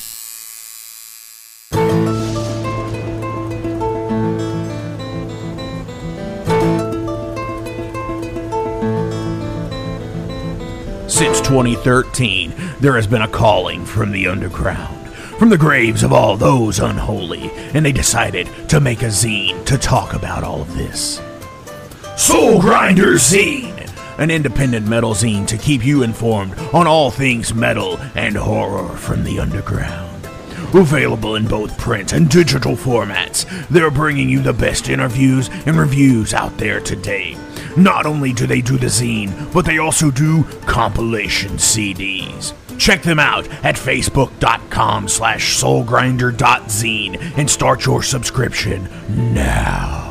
Since 2013, there has been a calling from the underground, from the graves of all those unholy, and they decided to make a zine to talk about all of this. Soul Grinder Zine, an independent metal zine to keep you informed on all things metal and horror from the underground. Available in both print and digital formats, they're bringing you the best interviews and reviews out there today. Not only do they do the zine, but they also do compilation CDs. Check them out at facebook.com slash soulgrinder.zine and start your subscription now.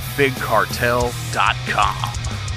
unchainedtapes.bigcartel.com.